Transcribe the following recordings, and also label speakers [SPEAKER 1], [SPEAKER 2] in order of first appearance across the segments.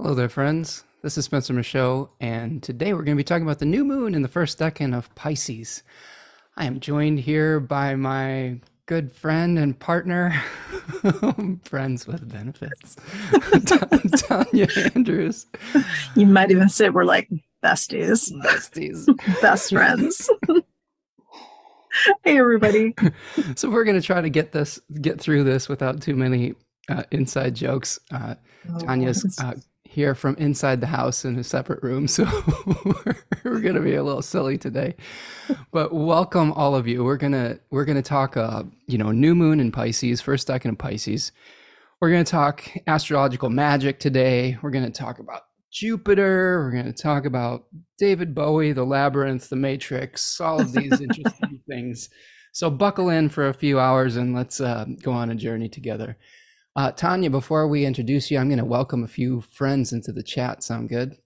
[SPEAKER 1] Hello there, friends. This is Spencer Michaud, and today we're going to be talking about the new moon in the first decan of Pisces. I am joined here by my good friend and partner, friends with benefits, Tanya Andrews.
[SPEAKER 2] You might even say we're like besties,
[SPEAKER 1] Besties.
[SPEAKER 2] best friends. hey, everybody.
[SPEAKER 1] So we're going to try to get this, get through this without too many uh, inside jokes. Uh, Tanya's uh, here from inside the house in a separate room, so we're, going to be a little silly today. But welcome all of you. We're gonna we're gonna talk, uh, you know, new moon in Pisces, first decan in Pisces. We're gonna talk astrological magic today. We're gonna talk about Jupiter. We're gonna talk about David Bowie, the Labyrinth, the Matrix, all of these interesting things. So buckle in for a few hours and let's uh, go on a journey together. Uh, Tanya, before we introduce you, I'm going to welcome a few friends into the chat. Sound good?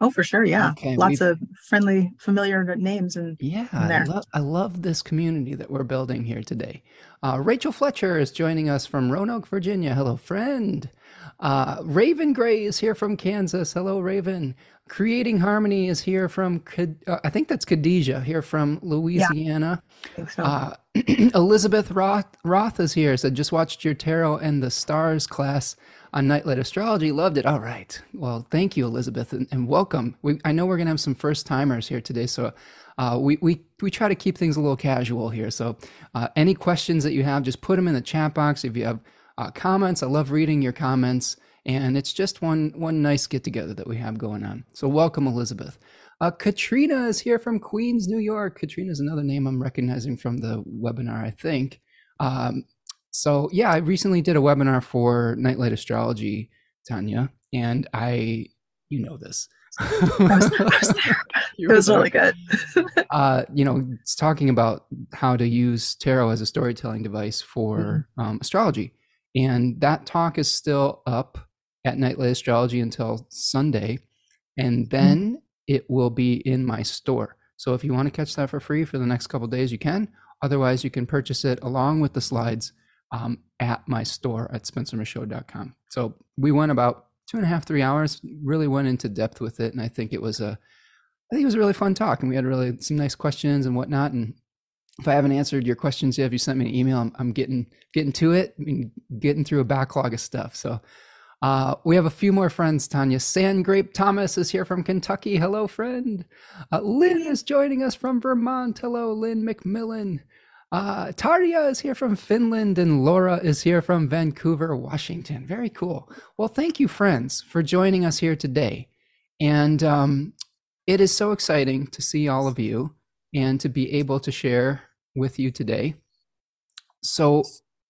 [SPEAKER 2] Oh, for sure. Yeah.
[SPEAKER 1] Okay,
[SPEAKER 2] Lots of friendly, familiar names. And
[SPEAKER 1] Yeah, I, lo- I love this community that we're building here today. Uh, Rachel Fletcher is joining us from Roanoke, Virginia. Hello, friend. Uh, Raven Gray is here from Kansas. Hello, Raven. Creating Harmony is here from, uh, I think that's Khadijah, here from Louisiana.
[SPEAKER 2] Think so.
[SPEAKER 1] Uh, Elizabeth Roth, Roth is here. Said just watched your tarot and the stars class on Nightlight Astrology. Loved it. All right. Well, thank you, Elizabeth, and, and welcome. We, I know we're gonna have some first timers here today, so uh, we we we try to keep things a little casual here. So uh, any questions that you have, just put them in the chat box. If you have uh, comments, I love reading your comments, and it's just one one nice get together that we have going on. So welcome, Elizabeth. Uh, Katrina is here from Queens, New York. Katrina is another name I'm recognizing from the webinar, I think. Um, so yeah, I recently did a webinar for Nightlight Astrology, Tanya, and I, you know this.
[SPEAKER 2] I was, I was there.
[SPEAKER 1] You
[SPEAKER 2] It was really good.
[SPEAKER 1] Uh, you know, it's talking about how to use tarot as a storytelling device for um, astrology, and that talk is still up at Nightlight Astrology until Sunday, and then it will be in my store. So if you want to catch that for free for the next couple days, you can. Otherwise, you can purchase it along with the slides um, at my store at spencermichaud.com. So we went about two and a half, three hours, really went into depth with it. And I think it was a, I think it was a really fun talk. And we had really some nice questions and whatnot. And if I haven't answered your questions yet, if you sent me an email, I'm, I'm getting, getting to it, I mean, getting through a backlog of stuff. So uh, we have a few more friends. Tanya Sandgrape Thomas is here from Kentucky. Hello, friend. Uh, Lynn is joining us from Vermont. Hello, Lynn McMillan. Uh, Tarja is here from Finland, and Laura is here from Vancouver, Washington. Very cool. Well, thank you, friends, for joining us here today. And um, it is so exciting to see all of you and to be able to share with you today. So,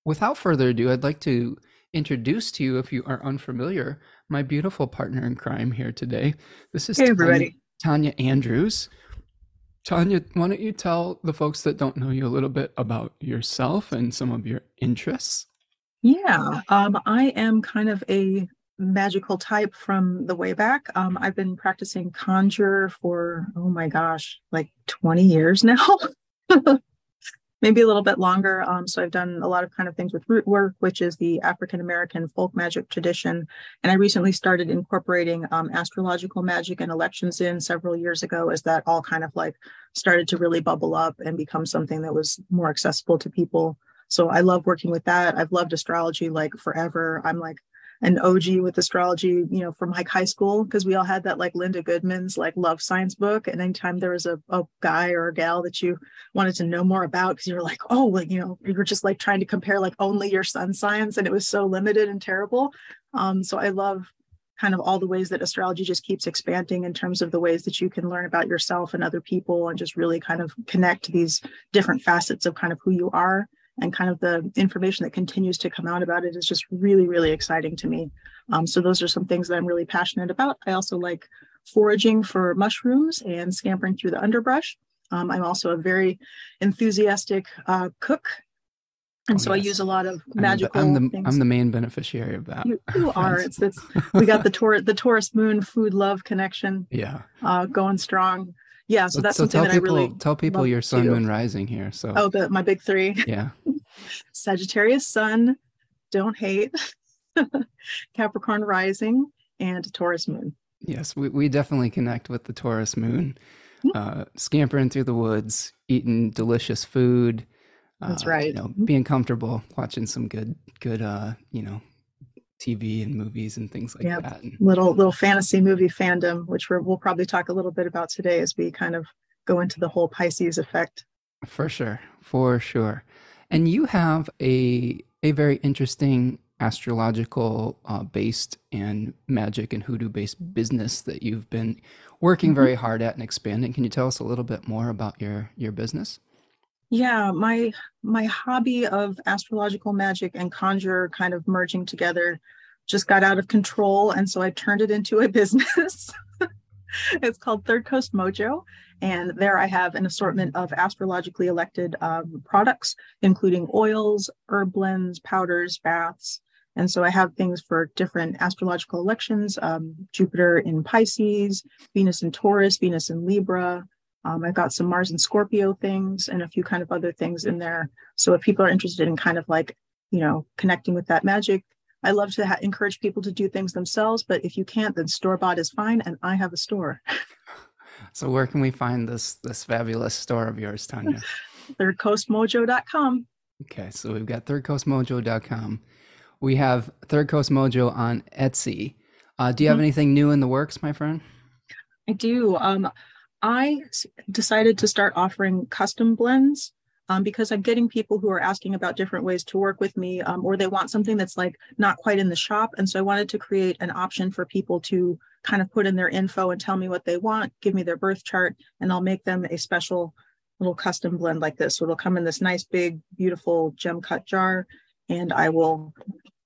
[SPEAKER 1] without further ado, I'd like to introduce to you, if you are unfamiliar, my beautiful partner in crime here today. This is
[SPEAKER 2] Hey,
[SPEAKER 1] Tanya-
[SPEAKER 2] everybody.
[SPEAKER 1] Tanya Andrews. Tanya, why don't you tell the folks that don't know you a little bit about yourself and some of your interests?
[SPEAKER 2] Yeah. Um, I am kind of a magical type from the way back. Um, I've been practicing conjure for, oh my gosh, like 20 years now. Maybe a little bit longer. Um, so I've done a lot of kind of things with root work, which is the African American folk magic tradition. And I recently started incorporating um, astrological magic and elections in several years ago as that all kind of like started to really bubble up and become something that was more accessible to people. So I love working with that. I've loved astrology like forever. I'm like an OG with astrology, you know, from like high school because we all had that like Linda Goodman's like love signs book. And anytime there was a, a guy or a gal that you wanted to know more about, because you were like, oh, like, you know, you were just like trying to compare like only your sun signs and it was so limited and terrible. Um, so I love kind of all the ways that astrology just keeps expanding in terms of the ways that you can learn about yourself and other people and just really kind of connect these different facets of kind of who you are and kind of the information that continues to come out about it is just really really exciting to me. Um, so those are some things that i'm really passionate about. I also like foraging for mushrooms and scampering through the underbrush. Um, i'm also a very enthusiastic uh, cook. And
[SPEAKER 1] Oh,
[SPEAKER 2] so i use a lot of
[SPEAKER 1] I'm the-
[SPEAKER 2] magical
[SPEAKER 1] I'm the, I'm the main beneficiary of that.
[SPEAKER 2] you, you are. It's it's we got the Taur- the taurus moon food love connection
[SPEAKER 1] Yeah.
[SPEAKER 2] uh, going strong yeah so that's
[SPEAKER 1] so
[SPEAKER 2] something
[SPEAKER 1] tell
[SPEAKER 2] that
[SPEAKER 1] people
[SPEAKER 2] i really
[SPEAKER 1] tell people your sun
[SPEAKER 2] to-
[SPEAKER 1] moon rising here. So
[SPEAKER 2] oh the my big three
[SPEAKER 1] yeah.
[SPEAKER 2] Sagittarius Sun, don't hate. Capricorn Rising and Taurus moon.
[SPEAKER 1] Yes, we, we definitely connect with the Taurus moon. Hmm. Uh, scampering through the woods, eating delicious food.
[SPEAKER 2] That's uh, right.
[SPEAKER 1] You know, being comfortable, watching some good, good, uh, you know, TV and movies and things like yep. that.
[SPEAKER 2] Little little fantasy movie fandom, which we will probably talk a little bit about today as we kind of go into the whole Pisces effect.
[SPEAKER 1] For sure, for sure. And you have a a very interesting astrological uh, based and magic and hoodoo based business that you've been working mm-hmm. very hard at and expanding. Can you tell us a little bit more about your your business?
[SPEAKER 2] Yeah, my my hobby of astrological magic and conjure kind of merging together just got out of control and so I turned it into a business. it's called Third Coast Mojo and there I have an assortment of astrologically elected um, products including oils, herb blends, powders, baths. And so I have things for different astrological elections um, Jupiter in Pisces, Venus in Taurus, Venus in Libra, um, I've got some Mars and Scorpio things and a few kind of other things in there. So if people are interested in kind of like, you know, connecting with that magic, I love to ha- encourage people to do things themselves. But if you can't, then store bought is fine. And I have a store.
[SPEAKER 1] So where can we find this this fabulous store of yours, Tanya?
[SPEAKER 2] thirdcoastmojo.com.
[SPEAKER 1] Okay, so we've got thirdcoastmojo.com. We have Third Coast Mojo on Etsy. Uh, do you have mm-hmm. anything new in the works, my friend?
[SPEAKER 2] I do. Um, I decided to start offering custom blends um, because I'm getting people who are asking about different ways to work with me, um, or they want something that's like not quite in the shop. And so I wanted to create an option for people to kind of put in their info and tell me what they want, give me their birth chart, and I'll make them a special little custom blend like this. So it'll come in this nice, big, beautiful gem cut jar, and I will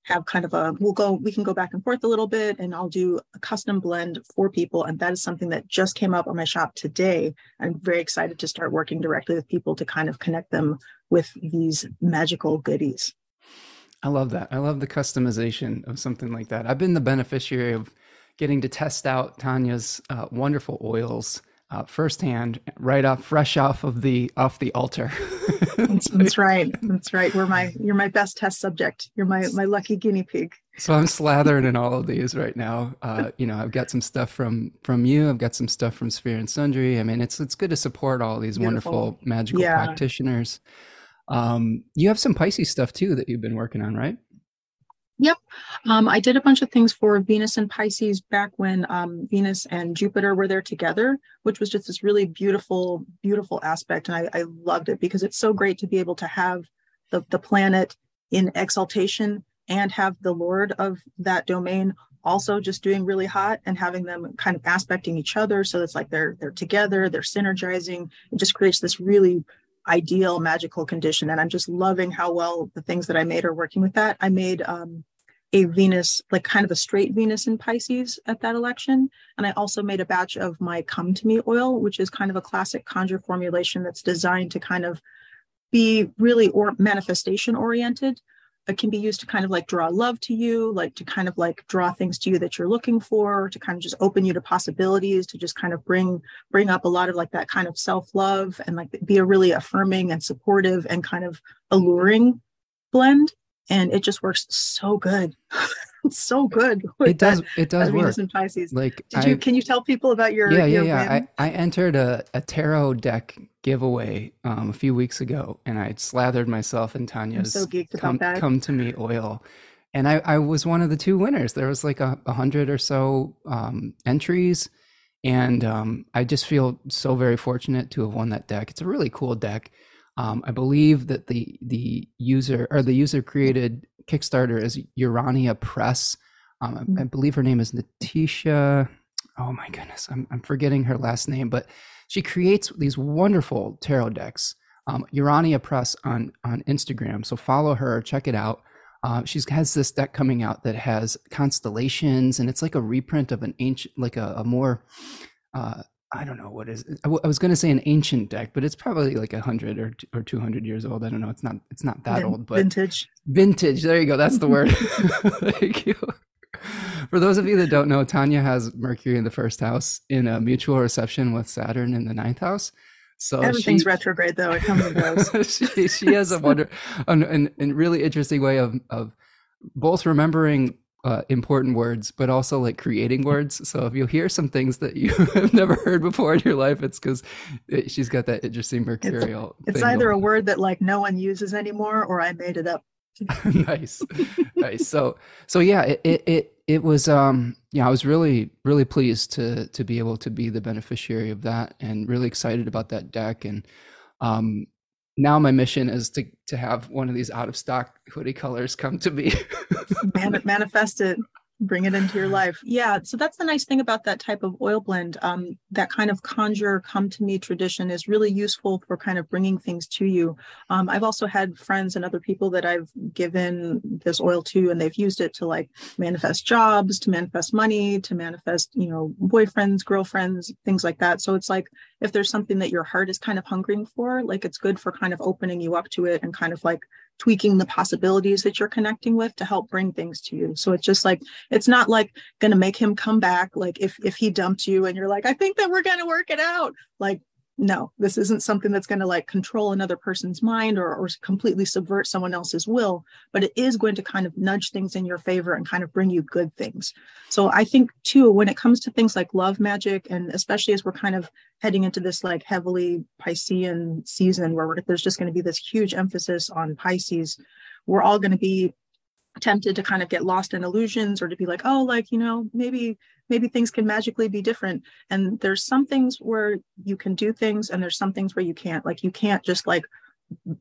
[SPEAKER 2] have kind of a we'll go we can go back and forth a little bit and I'll do a custom blend for people and that is something that just came up on my shop today. I'm very excited to start working directly with people to kind of connect them with these magical goodies.
[SPEAKER 1] I love that. I love the customization of something like that. I've been the beneficiary of getting to test out Tanya's uh, wonderful oils uh, firsthand, right off, fresh off of the off the altar.
[SPEAKER 2] that's, that's, right. That's right. We're my you're my best test subject. You're my my lucky guinea pig.
[SPEAKER 1] So I'm slathering in all of these right now. Uh, you know, I've got some stuff from from you. I've got some stuff from Sphere and Sundry. I mean, it's it's good to support all these Beautiful. wonderful magical yeah. practitioners. Um, you have some Pisces stuff too that you've been working on, right?
[SPEAKER 2] Yep. Um, I did a bunch of things for Venus and Pisces back when um, Venus and Jupiter were there together, which was just this really beautiful, beautiful aspect. And I, I loved it because it's so great to be able to have the, the planet in exaltation and have the Lord of that domain also just doing really hot and having them kind of aspecting each other. So it's like they're they're together, they're synergizing. It just creates this really ideal magical condition. And I'm just loving how well the things that I made are working with that. I made um, a Venus, like kind of a straight Venus in Pisces at that election. And I also made a batch of my Come to Me oil, which is kind of a classic conjure formulation that's designed to kind of be really or manifestation oriented it can be used to kind of like draw love to you, like to kind of like draw things to you that you're looking for, to kind of just open you to possibilities, to just kind of bring bring up a lot of like that kind of self-love and like be a really affirming and supportive and kind of alluring blend. And it just works so good. so good.
[SPEAKER 1] It does. That, it does work.
[SPEAKER 2] And Pisces. Like, did I, you? Can you tell people about your?
[SPEAKER 1] Yeah,
[SPEAKER 2] your
[SPEAKER 1] yeah, yeah. I, I entered a, a tarot deck giveaway um, a few weeks ago, and I slathered myself in Tanya's
[SPEAKER 2] so
[SPEAKER 1] come, come to me oil, and I, I was one of the two winners. There was like a, a hundred or so um, entries, and um, I just feel so very fortunate to have won that deck. It's a really cool deck. Um, I believe that the the user or the user created Kickstarter is Urania Press. Um, I, I, mm-hmm. believe her name is Natisha. Oh my goodness, I'm, I'm forgetting her last name, but she creates these wonderful tarot decks. Um, Urania Press on on Instagram. So follow her, check it out. Uh, she has this deck coming out that has constellations, and it's like a reprint of an ancient, like a, a more uh, I don't know what is. It. I, w- I was going to say an ancient deck, but it's probably like a hundred or or two hundred years old. I don't know. It's not. It's not that Vin- old, but
[SPEAKER 2] vintage.
[SPEAKER 1] Vintage. There you go. That's the word. Thank you. For those of you that don't know, Tanya has Mercury in the first house in a mutual reception with Saturn in the ninth house. So
[SPEAKER 2] everything's she, retrograde, though. It comes and goes.
[SPEAKER 1] she, she has a wonder, an, an, an really interesting way of of both remembering uh, important words, but also like creating words. So if you hear some things that you have never heard before in your life, it's because it, she's got that interesting mercurial.
[SPEAKER 2] It's, it's either a word that like no one uses anymore, or I made it up.
[SPEAKER 1] nice, nice. So so yeah, it, it it it was um yeah, I was really really pleased to to be able to be the beneficiary of that, and really excited about that deck and um now my mission is to to have one of these out of stock hoodie colors come to me.
[SPEAKER 2] Man- manifest it bring it into your life. Yeah so that's the nice thing about that type of oil blend. Um, that kind of conjure come to me tradition is really useful for kind of bringing things to you. Um, i've also had friends and other people that i've given this oil to and they've used it to like manifest jobs to manifest money to manifest you know boyfriends girlfriends things like that. So it's like if there's something that your heart is kind of hungering for like it's good for kind of opening you up to it and kind of like tweaking the possibilities that you're connecting with to help bring things to you. So it's just like it's not like going to make him come back like if if he dumped you and you're like I think that we're going to work it out. Like no, this isn't something that's going to like control another person's mind or, or completely subvert someone else's will, but it is going to kind of nudge things in your favor and kind of bring you good things. So I think too, when it comes to things like love magic, and especially as we're kind of heading into this like heavily Piscean season where there's just going to be this huge emphasis on Pisces, we're all going to be tempted to kind of get lost in illusions or to be like oh like you know maybe maybe things can magically be different. And there's some things where you can do things and there's some things where you can't. Like you can't just like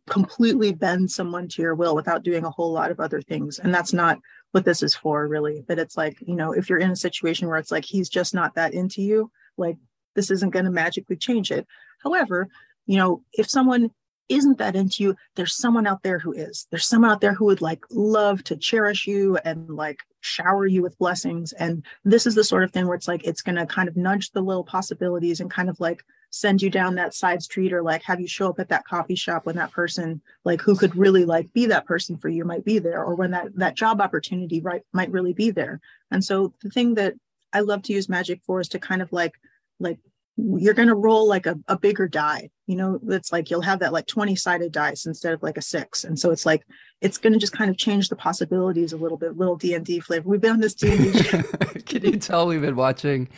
[SPEAKER 2] completely bend someone to your will without doing a whole lot of other things. And that's not what this is for really. But it's like you know if you're in a situation where it's like he's just not that into you like this isn't going to magically change it. However you know if someone isn't that into you, there's someone out there who is. There's someone out there who would like love to cherish you and like shower you with blessings. And this is the sort of thing where it's like it's going to kind of nudge the little possibilities and kind of like send you down that side street or like have you show up at that coffee shop when that person like who could really like be that person for you might be there or when that that job opportunity right might really be there. And so the thing that I love to use magic for is to kind of like like you're going to roll like a, a bigger die you know it's like you'll have that like 20 sided dice instead of like a six and so it's like it's going to just kind of change the possibilities a little bit little d&d flavor we've been on this d&d
[SPEAKER 1] can you tell we've been watching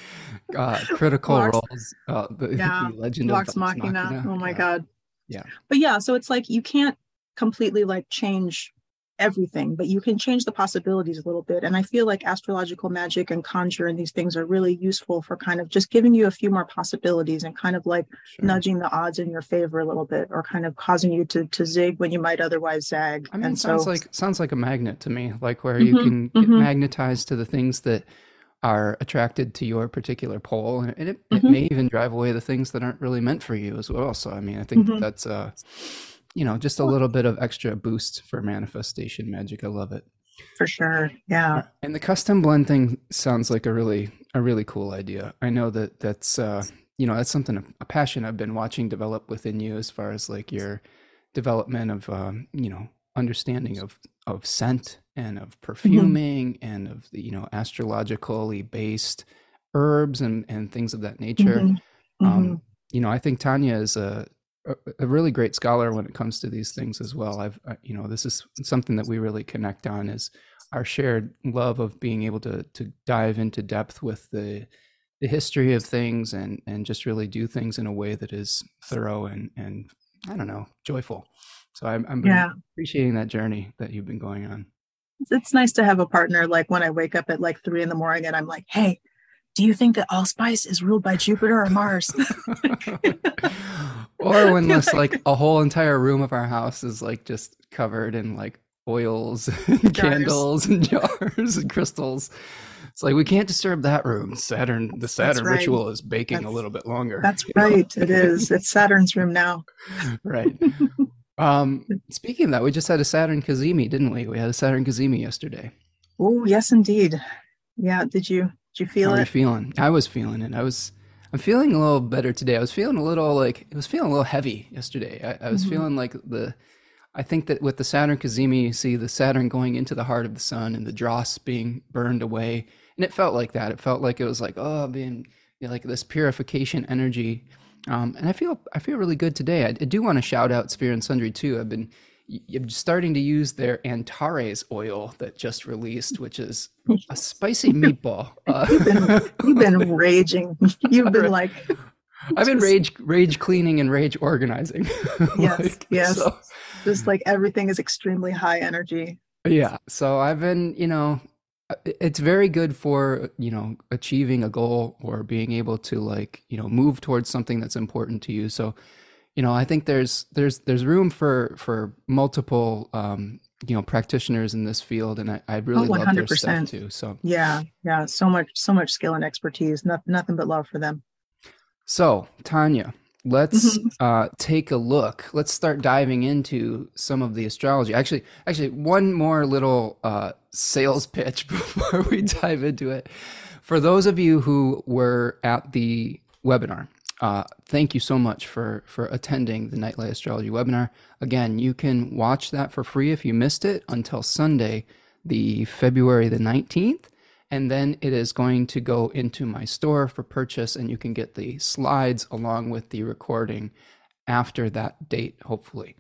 [SPEAKER 1] uh critical Vox, roles uh the,
[SPEAKER 2] yeah, the legend Vox of Machina. Machina. oh my
[SPEAKER 1] yeah.
[SPEAKER 2] god
[SPEAKER 1] yeah
[SPEAKER 2] but yeah so it's like you can't completely like change everything, but you can change the possibilities a little bit. And I feel like astrological magic and conjure and these things are really useful for kind of just giving you a few more possibilities and kind of like sure. nudging the odds in your favor a little bit or kind of causing you to to zig when you might otherwise zag.
[SPEAKER 1] I mean,
[SPEAKER 2] and
[SPEAKER 1] sounds so, like sounds like a magnet to me, like where mm-hmm, you can mm-hmm. magnetized to the things that are attracted to your particular pole and it, mm-hmm. it may even drive away the things that aren't really meant for you as well so i mean i think mm-hmm. that's uh you know, just a little bit of extra boost for manifestation magic. I love it.
[SPEAKER 2] For sure. Yeah.
[SPEAKER 1] And the custom blend thing sounds like a really a really cool idea. I know that that's uh you know, that's something a passion I've been watching develop within you as far as like your development of um, you know, understanding of of scent and of mm-hmm. perfuming mm-hmm. and of the, you know, astrologically based herbs and and things of that nature. Mm-hmm. Um, mm-hmm. you know, I think Tanya is a a, really great scholar when it comes to these things as well. I've, you know, this is something that we really connect on is our shared love of being able to to dive into depth with the the history of things and and just really do things in a way that is thorough and and I don't know joyful. So I'm I'm yeah. appreciating that journey that you've been going on.
[SPEAKER 2] It's nice to have a partner like when I wake up at like three in the morning and I'm like, hey, do you think that allspice is ruled by Jupiter or Mars?
[SPEAKER 1] or when this like a whole entire room of our house is like just covered in like oils and candles and jars and crystals. It's like we can't disturb that room. Saturn, the Saturn right. ritual is baking that's, a little bit longer.
[SPEAKER 2] That's right. Know? it is. It's Saturn's room now.
[SPEAKER 1] right. Um, speaking of that, we just had a Saturn Cazimi, didn't we? We had a Saturn Cazimi yesterday.
[SPEAKER 2] Oh, yes, indeed. Yeah. Did you did you feel
[SPEAKER 1] How
[SPEAKER 2] it?
[SPEAKER 1] Are you feeling? I was feeling it. I was. I'm feeling a little better today. I was feeling a little like it was feeling a little heavy yesterday. I, I was mm-hmm. feeling like the. I think that with the Saturn Cazimi, you see the Saturn going into the heart of the sun and the dross being burned away, and it felt like that. It felt like it was like oh, being you know, like this purification energy. Um, and I feel I feel really good today. I, I do want to shout out Sphere and Sundry too. I've been I'm starting to use their Antares oil that just released, which is a spicy meatball. Uh,
[SPEAKER 2] you've, been, you've, been, raging. You've been like.
[SPEAKER 1] I've been rage rage cleaning and rage organizing.
[SPEAKER 2] Yes, like, yes. So, just like everything is extremely high energy.
[SPEAKER 1] Yeah. So I've been, you know, it's very good for you know achieving a goal or being able to like you know move towards something that's important to you so you know i think there's there's there's room for for multiple um you know practitioners in this field and i, I really oh, love their stuff too so.
[SPEAKER 2] Yeah yeah so much so much skill and expertise no, nothing but love for them.
[SPEAKER 1] So tanya let's mm-hmm. uh, take a look. Let's start diving into some of the astrology. Actually actually one more little uh, sales pitch before we dive into it. For those of you who were at the webinar uh, thank you so much for for attending the nightlight astrology webinar. Again you can watch that for free if you missed it until sunday the february the 19th and then it is going to go into my store for purchase and you can get the slides along with the recording after that date hopefully.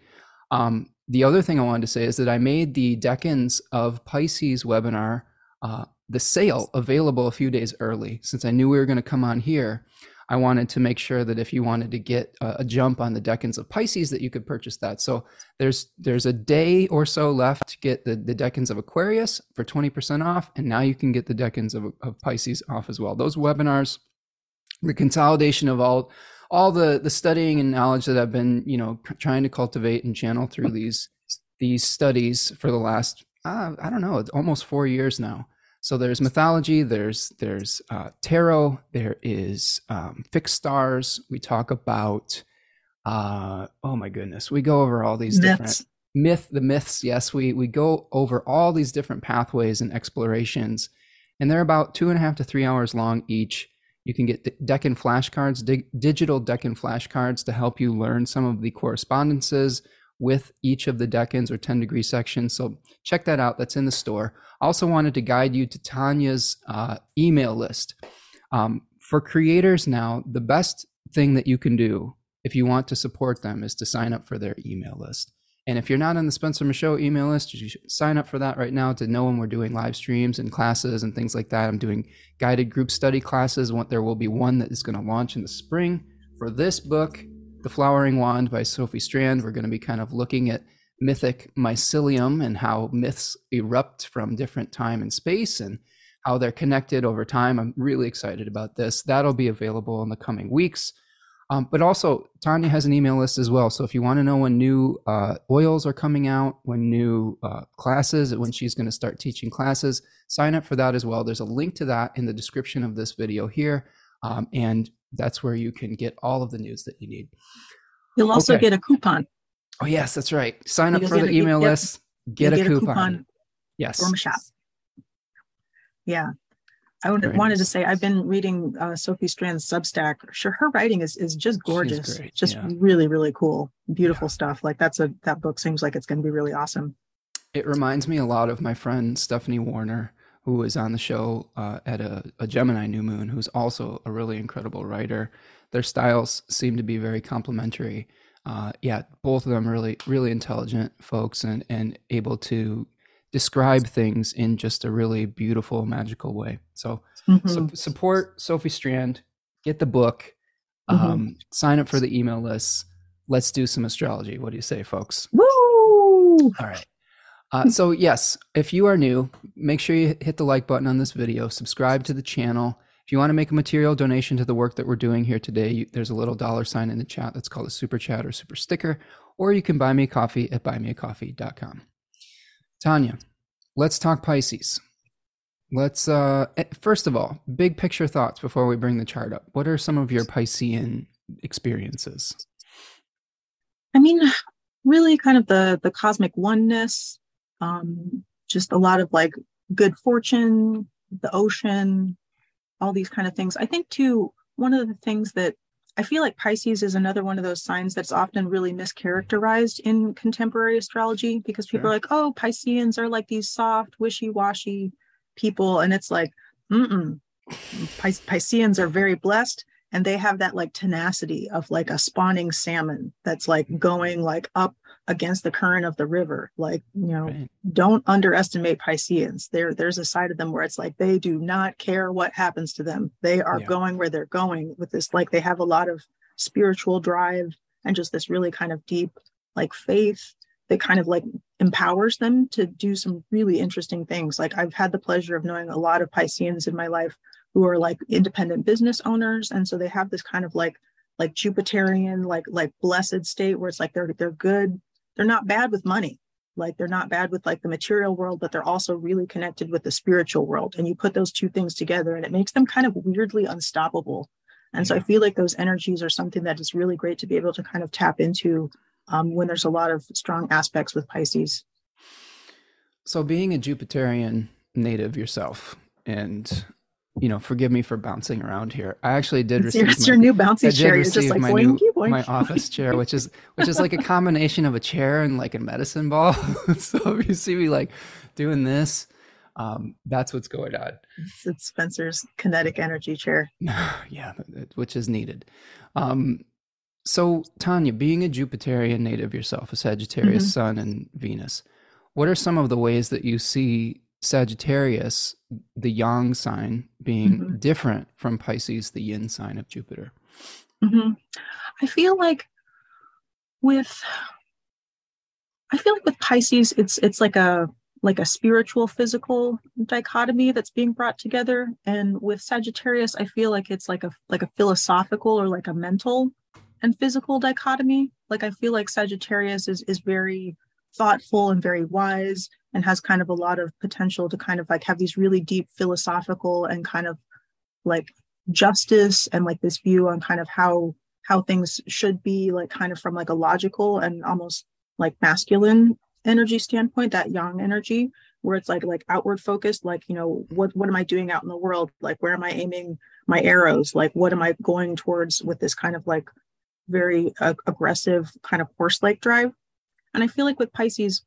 [SPEAKER 1] Um, the other thing i wanted to say is that i made the decans of pisces webinar uh, the sale available a few days early. Since i knew we were going to come on here I wanted to make sure that if you wanted to get a, a, jump on the Decans of Pisces, that you could purchase that. So there's there's a day or so left to get the, the Decans of Aquarius for 20% off, and now you can get the Decans of, of Pisces off as well. Those webinars, the consolidation of all all the the studying and knowledge that I've been you know trying to cultivate and channel through these these studies for the last uh, I don't know almost four years now so there's mythology, there's there's uh, tarot, there is um, fixed stars. We talk about uh, oh my goodness, we go over all these myths. different myth, the myths. Yes, we we go over all these different pathways and explorations, and they're about two and a half to three hours long each. You can get Decan flashcards, dig, digital Decan flashcards to help you learn some of the correspondences with each of the decans or 10 degree sections. So check that out. That's in the store. I also wanted to guide you to Tanya's uh, email list. Um, for creators now, the best thing that you can do if you want to support them is to sign up for their email list. And if you're not on the Spencer Michaud email list, you should sign up for that right now to know when we're doing live streams and classes and things like that. I'm doing guided group study classes. There will be one that is going to launch in the spring for this book the Flowering Wand by Sophie Strand. We're going to be kind of looking at mythic mycelium and how myths erupt from different time and space and how they're connected over time. I'm really excited about this. That'll be available in the coming weeks. Um, but also, Tanya has an email list as well. So if you want to know when new uh, oils are coming out, when new uh, classes, when she's going to start teaching classes, sign up for that as well. There's a link to that in the description of this video here. Um, and that's where you can get all of the news that you need.
[SPEAKER 2] You'll also okay. get a coupon.
[SPEAKER 1] Oh yes, that's right. Sign up for the email get, list. Get, a, get coupon. a, coupon. Yes.
[SPEAKER 2] From a shop. Yeah. I would, wanted nice. to say I've been reading uh, Sophie Strand's Substack. Sure, her writing is is just gorgeous, just yeah. really really cool, beautiful yeah. stuff. Like that's a that book seems like it's going to be really awesome.
[SPEAKER 1] It reminds me a lot of my friend Stephanie Warner who was on the show uh, at a, a, Gemini new moon, who's also a really incredible writer. Their styles seem to be very complementary. Uh, yeah, both of them really, really intelligent folks and, and able to describe things in just a really beautiful, magical way. So, mm-hmm. so support Sophie Strand, get the book, mm-hmm. um, sign up for the email list. Let's do some astrology. What do you say, folks?
[SPEAKER 2] Woo! All
[SPEAKER 1] right. Uh, so yes, if you are new, make sure you hit the like button on this video, subscribe to the channel. If you want to make a material donation to the work that we're doing here today, you, there's a little dollar sign in the chat that's called a super chat or super sticker, or you can buy me a coffee at buymeacoffee.com. Tanya, let's talk Pisces. Let's uh eh, first of all, big picture thoughts before we bring the chart up. What are some of your Piscean experiences?
[SPEAKER 2] I mean, really kind of the the cosmic oneness, um, just a lot of like good fortune, the ocean, all these kind of things. I think too, one of the things that I feel like Pisces is another one of those signs that's often really mischaracterized in contemporary astrology because people sure. are like, oh, Pisceans are like these soft, wishy washy people. And it's like, mm Pis- Pisceans are very blessed and they have that like tenacity of like a spawning salmon that's like going like up against the current of the river. Like, you know, right. don't underestimate Pisceans. There, there's a side of them where it's like they do not care what happens to them. They are yeah. going where they're going with this, like they have a lot of spiritual drive and just this really kind of deep like faith that kind of like empowers them to do some really interesting things. Like I've had the pleasure of knowing a lot of Pisceans in my life who are like independent business owners. And so they have this kind of like like Jupiterian, like like blessed state where it's like they're they're good they're not bad with money. Like they're not bad with like the material world but they're also really connected with the spiritual world. And you put those two things together and it makes them kind of weirdly unstoppable. And yeah. so i feel like those energies are something that is really great to be able to kind of tap into um, when there's a lot of strong aspects with pisces.
[SPEAKER 1] So being a jupiterian native yourself and you know, forgive me for bouncing around here. I actually did
[SPEAKER 2] it's receive your, my, new bouncy chair. You're just like
[SPEAKER 1] my,
[SPEAKER 2] boinky,
[SPEAKER 1] new,
[SPEAKER 2] boinky.
[SPEAKER 1] my office chair, which is which is like a combination of a chair and like a medicine ball. so if you see me like doing this, um, that's what's going on.
[SPEAKER 2] It's, it's Spencer's kinetic energy chair.
[SPEAKER 1] yeah, which is needed. Um, so Tanya, being a Jupiterian native yourself, a Sagittarius mm-hmm. Sun and Venus, what are some of the ways that you see Sagittarius, the yang sign, being mm-hmm. different from Pisces, the yin sign of Jupiter?
[SPEAKER 2] Mm-hmm. I feel like with I feel like with Pisces, it's it's like a like a spiritual physical dichotomy that's being brought together, and with Sagittarius, I feel like it's like a like a philosophical or like a mental and physical dichotomy. Like I feel like Sagittarius is is very thoughtful and very wise and has kind of a lot of potential to kind of like have these really deep philosophical and kind of like justice and like this view on kind of how how things should be like kind of from like a logical and almost like masculine energy standpoint that yang energy where it's like like outward focused like you know what what am i doing out in the world? Like where am i aiming my arrows? Like what am i going towards with this kind of like very uh, aggressive kind of horse like drive and i feel like with pisces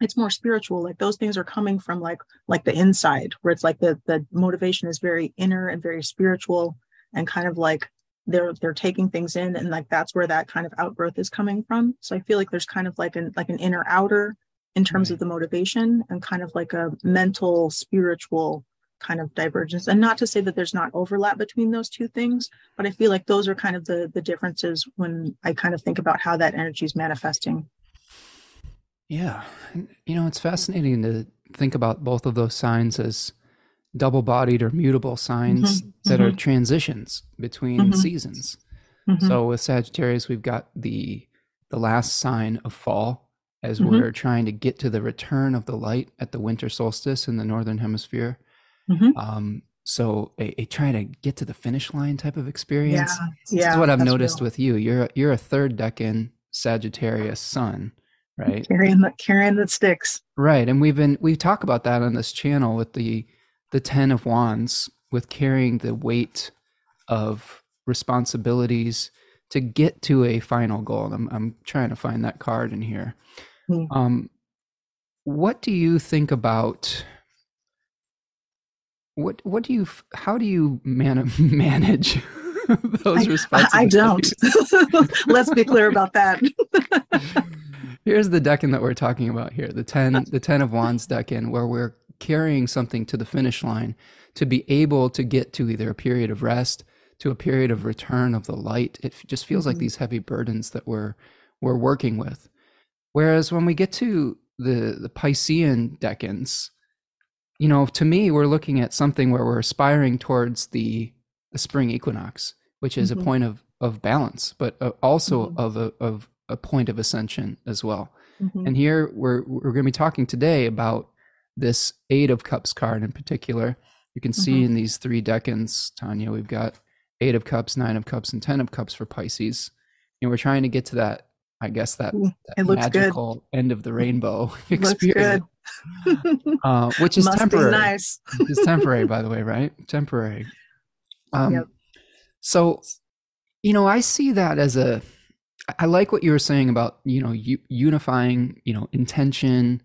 [SPEAKER 2] it's more spiritual like those things are coming from like like the inside where it's like the the motivation is very inner and very spiritual and kind of like they're they're taking things in and like that's where that kind of outgrowth is coming from. So i feel like there's kind of like an like an inner outer in terms of the motivation and kind of like a mental spiritual kind of divergence. And not to say that there's not overlap between those two things but i feel like those are kind of the the differences when i kind of think about how that energy is manifesting
[SPEAKER 1] yeah. You know, it's fascinating to think about both of those signs as double bodied or mutable signs mm-hmm. that mm-hmm. are transitions between mm-hmm. seasons. Mm-hmm. So with Sagittarius, we've got the the last sign of fall as mm-hmm. we're trying to get to the return of the light at the winter solstice in the northern hemisphere. Mm-hmm. Um, so a, a, trying to get to the finish line type of experience. Yeah, yeah, is what I've noticed real. with you. You're you're a third decan Sagittarius sun right?
[SPEAKER 2] Carrying the carrying the sticks.
[SPEAKER 1] Right and we've been we talk about that on this channel with the the 10 of wands with carrying the weight of responsibilities to get to a final goal i'm, I'm trying to find that card in here. Mm. um what do you think about what what do you how do you man, manage those responsibilities
[SPEAKER 2] I, I don't. let's be clear about that
[SPEAKER 1] here's the decan that we're talking about here the 10 the 10 of wands decan where we're carrying something to the finish line to be able to get to either a period of rest to a period of return of the light it just feels mm-hmm. like these heavy burdens that we're we're working with whereas when we get to the the piscean decans you know to me we're looking at something where we're aspiring towards the the spring equinox which is mm-hmm. a point of of balance but uh, also mm-hmm. of a, of a point of ascension as well. Mm-hmm. And here we're we're going to be talking today about this Eight of Cups card in particular. You can see mm-hmm. in these three decans, Tanya, we've got Eight of Cups, Nine of Cups, and Ten of Cups for Pisces. And we're trying to get to that, I guess, that, that magical good. end of the rainbow experience. uh, which is temporary.
[SPEAKER 2] nice.
[SPEAKER 1] it's temporary, by the way, right? Temporary. Um, yep. So, you know, I see that as a I like what you were saying about you know unifying you know intention,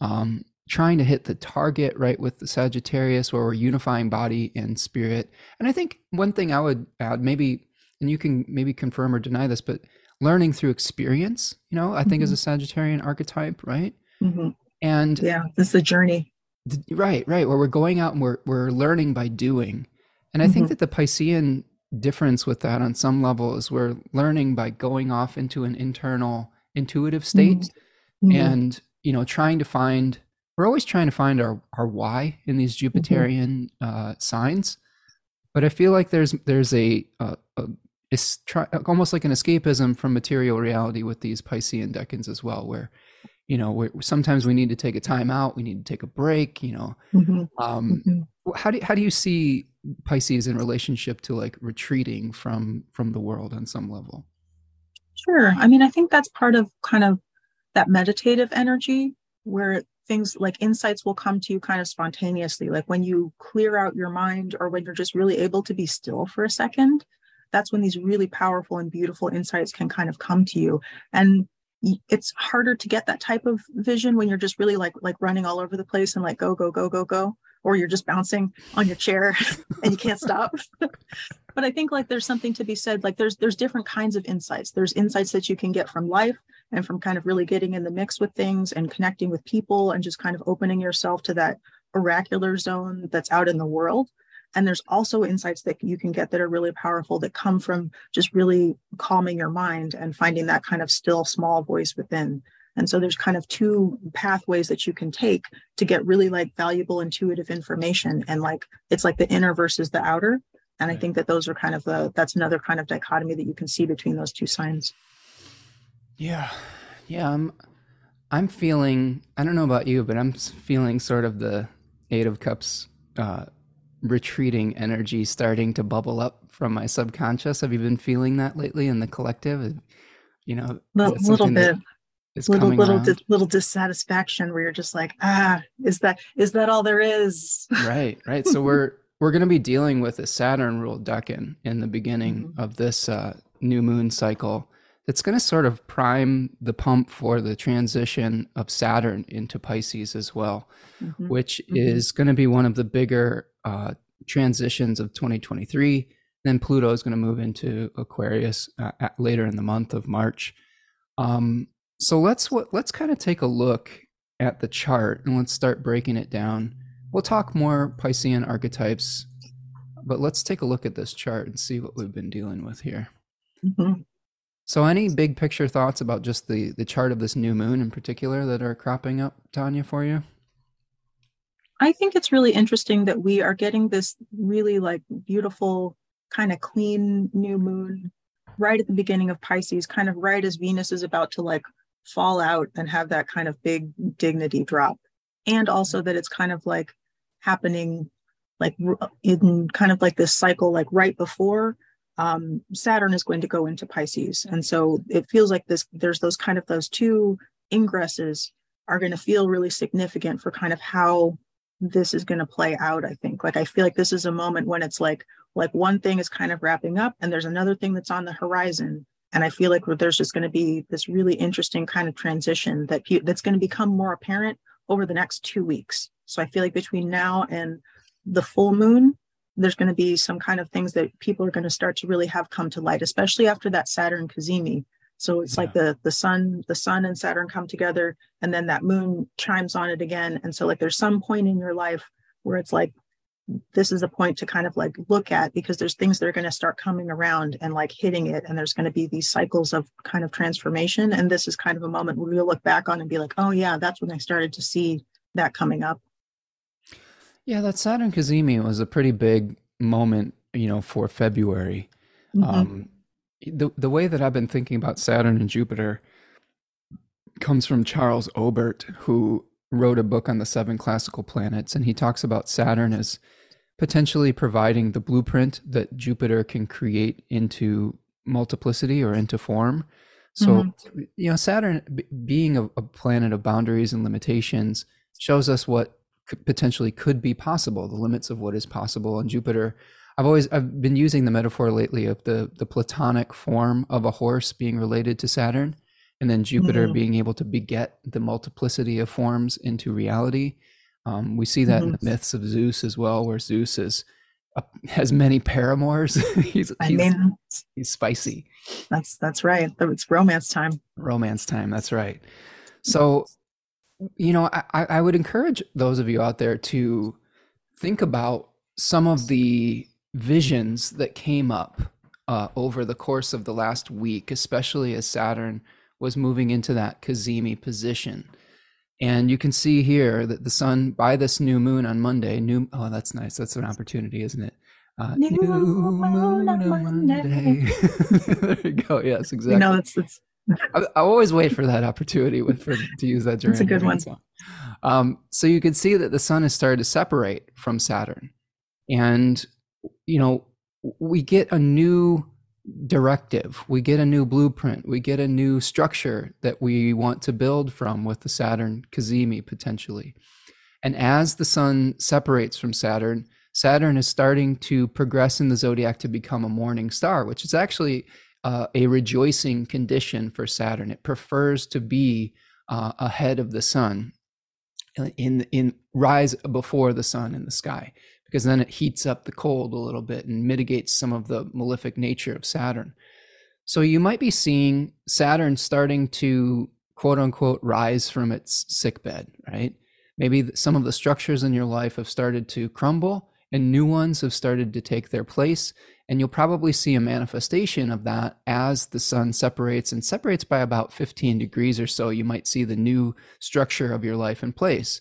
[SPEAKER 1] um, trying to hit the target right with the Sagittarius, where we're unifying body and spirit. And I think one thing I would add, maybe, and you can maybe confirm or deny this, but learning through experience. You know, I think mm-hmm. as a Sagittarian archetype, right?
[SPEAKER 2] Mm-hmm.
[SPEAKER 1] And
[SPEAKER 2] yeah, this is a journey.
[SPEAKER 1] Right, right. Where we're going out and we're we're learning by doing. And I think mm-hmm. that the Piscean difference with that on some level is we're learning by going off into an internal intuitive state mm-hmm. mm-hmm. and you know trying to find we're always trying to find our our why in these mm-hmm. jupiterian uh signs but i feel like there's there's a, a, a it's try, almost like an escapism from material reality with these piscean decans as well where you know sometimes we need to take a time out we need to take a break you know mm-hmm. um mm-hmm. how do how do you see pisces in relationship to like retreating from from the world on some level
[SPEAKER 2] Sure. I mean, I think that's part of kind of that meditative energy where things like insights will come to you kind of spontaneously. Like when you clear out your mind or when you're just really able to be still for a second, that's when these really powerful and beautiful insights can kind of come to you. And it's harder to get that type of vision when you're just really like like running all over the place and like go go go go go or you're just bouncing on your chair and you can't stop. But i think like there's something to be said like there's there's different kinds of insights. There's insights that you can get from life and from kind of really getting in the mix with things and connecting with people and just kind of opening yourself to that oracular zone that's out in the world and there's also insights that you can get that are really powerful that come from just really calming your mind and finding that kind of still small voice within and so there's kind of two pathways that you can take to get really like valuable intuitive information. And like it's like the inner versus the outer. And I think that those are kind of the that's another kind of dichotomy that you can see between those two signs.
[SPEAKER 1] Yeah. Yeah. I'm I'm feeling I don't know about you, but I'm feeling sort of the eight of cups uh retreating energy starting to bubble up from my subconscious. Have you been feeling that lately in the collective? You know,
[SPEAKER 2] a little bit. Little little di- little dissatisfaction where you're just like ah is that is that all there is
[SPEAKER 1] right right so we're we're going to be dealing with a saturn ruled decan in the beginning mm-hmm. of this uh, new moon cycle that's going to sort of prime the pump for the transition of saturn into pisces as well mm-hmm. which mm-hmm. is going to be one of the bigger uh, transitions of 2023 then pluto is going to move into aquarius uh, later in the month of march um, so let's let's kind of take a look at the chart and let's start breaking it down. We'll talk more Piscean archetypes, but let's take a look at this chart and see what we've been dealing with here. Mm-hmm. So, any big picture thoughts about just the the chart of this new moon in particular that are cropping up, Tanya, for you?
[SPEAKER 2] I think it's really interesting that we are getting this really like beautiful, kind of clean new moon right at the beginning of Pisces, kind of right as Venus is about to like fall out and have that kind of big dignity drop and also that it's kind of like happening like in kind of like this cycle like right before um, saturn is going to go into pisces. And so it feels like this there's those kind of those two ingresses are going to feel really significant for kind of how this is going to play out i think. Like i feel like this is a moment when it's like like one thing is kind of wrapping up and there's another thing that's on the horizon. And I feel like there's just going to be this really interesting kind of transition that that's going to become more apparent over the next two weeks. So I feel like between now and the full moon, there's going to be some kind of things that people are going to start to really have come to light, especially after that Saturn cazimi. So it's yeah. like the the sun, the sun and Saturn come together, and then that moon chimes on it again. And so like there's some point in your life where it's like this is a point to kind of like look at because there's things that are going to start coming around and like hitting it and there's going to be these cycles of kind of transformation and this is kind of a moment where we'll look back on and be like oh yeah that's when i started to see that coming up
[SPEAKER 1] yeah that saturn cazimi was a pretty big moment you know for february mm-hmm. um the, the way that i've been thinking about saturn and jupiter comes from charles obert who wrote a book on the seven classical planets and he talks about saturn as potentially providing the blueprint that Jupiter can create into multiplicity or into form. So, mm-hmm. you know, Saturn b- being a, a, planet of boundaries and limitations shows us what could, potentially could be possible, the limits of what is possible. And Jupiter, I've always I've been using the metaphor lately of the the platonic form of a horse being related to Saturn, and then Jupiter mm-hmm. being able to beget the multiplicity of forms into reality. Um, we see that mm-hmm. in the myths of Zeus as well, where Zeus is has many paramours. he's, I he's, mean, he's spicy.
[SPEAKER 2] That's that's right. It's romance time.
[SPEAKER 1] Romance time. That's right. So, you know, I, I would encourage those of you out there to think about some of the visions that came up uh, over the course of the last week, especially as Saturn was moving into that Cazimi position. And you can see here that the sun, by this new moon on Monday, new, oh, that's nice. That's an opportunity, isn't it? Uh, new, new moon on Monday. Monday. there you go. Yes, exactly. You know, it's, it's... I, I, always wait for that opportunity with, for, to use that during.
[SPEAKER 2] It's a good one.
[SPEAKER 1] Um, so you can see that the sun has started to separate from Saturn. And, you know, we get a new directive. We get a new blueprint. We get a new structure that we want to build from with the Saturn Cazimi potentially. And as the sun separates from Saturn, Saturn is starting to progress in the zodiac to become a morning star, which is actually uh, a rejoicing condition for Saturn. It prefers to be uh, ahead of the sun in in rise before the sun in the sky because then it heats up the cold a little bit and mitigates some of the malefic nature of Saturn. So you might be seeing Saturn starting to quote unquote rise from its sickbed, right? Maybe some of the structures in your life have started to crumble and new ones have started to take their place. And you'll probably see a manifestation of that as the sun separates and separates by about 15 degrees or so. You might see the new structure of your life in place.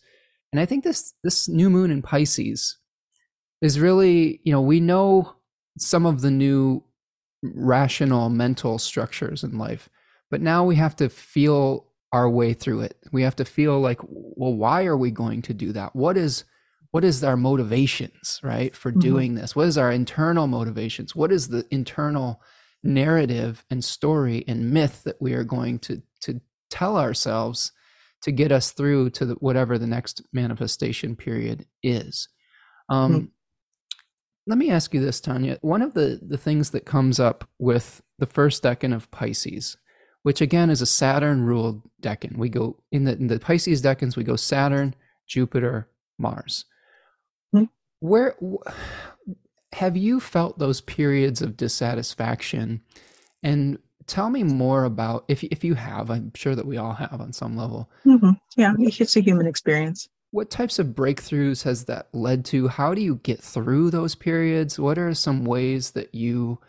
[SPEAKER 1] And I think this this new moon in Pisces is really, you know, we know some of the new rational mental structures in life, but now we have to feel our way through it. We have to feel like, well, why are we going to do that? What is what is our motivations, right, for mm-hmm. doing this? What is our internal motivations? What is the internal narrative and story and myth that we are going to to tell ourselves to get us through to the, whatever the next manifestation period is? Um, mm-hmm. Let me ask you this, Tanya. One of the, the things that comes up with the first decan of Pisces, which again is a Saturn ruled decan. We go in the, in the Pisces decans, we go Saturn, Jupiter, Mars. Where have you felt those periods of dissatisfaction? And tell me more about if if you have. I'm sure that we all have on some level.
[SPEAKER 2] Mm-hmm. Yeah, it's a human experience
[SPEAKER 1] what types of breakthroughs has that led to? How do you get through those periods? What are some ways that you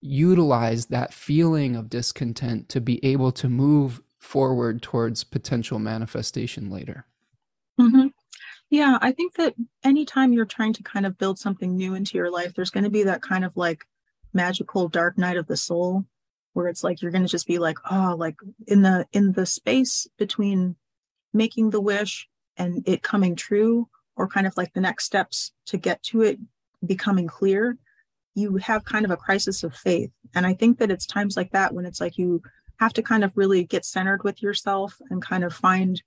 [SPEAKER 1] utilize that feeling of discontent to be able to move forward towards potential manifestation later?
[SPEAKER 2] Mm-hmm. Yeah, I think that anytime you're trying to kind of build something new into your life, there's going to be that kind of like magical dark night of the soul where it's like you're going to just be like, oh, like in the in the space between making the wish and it coming true or kind of like the next steps to get to it becoming clear you have kind of a crisis of faith. And i think that it's times like that when it's like you have to kind of really get centered with yourself and kind of find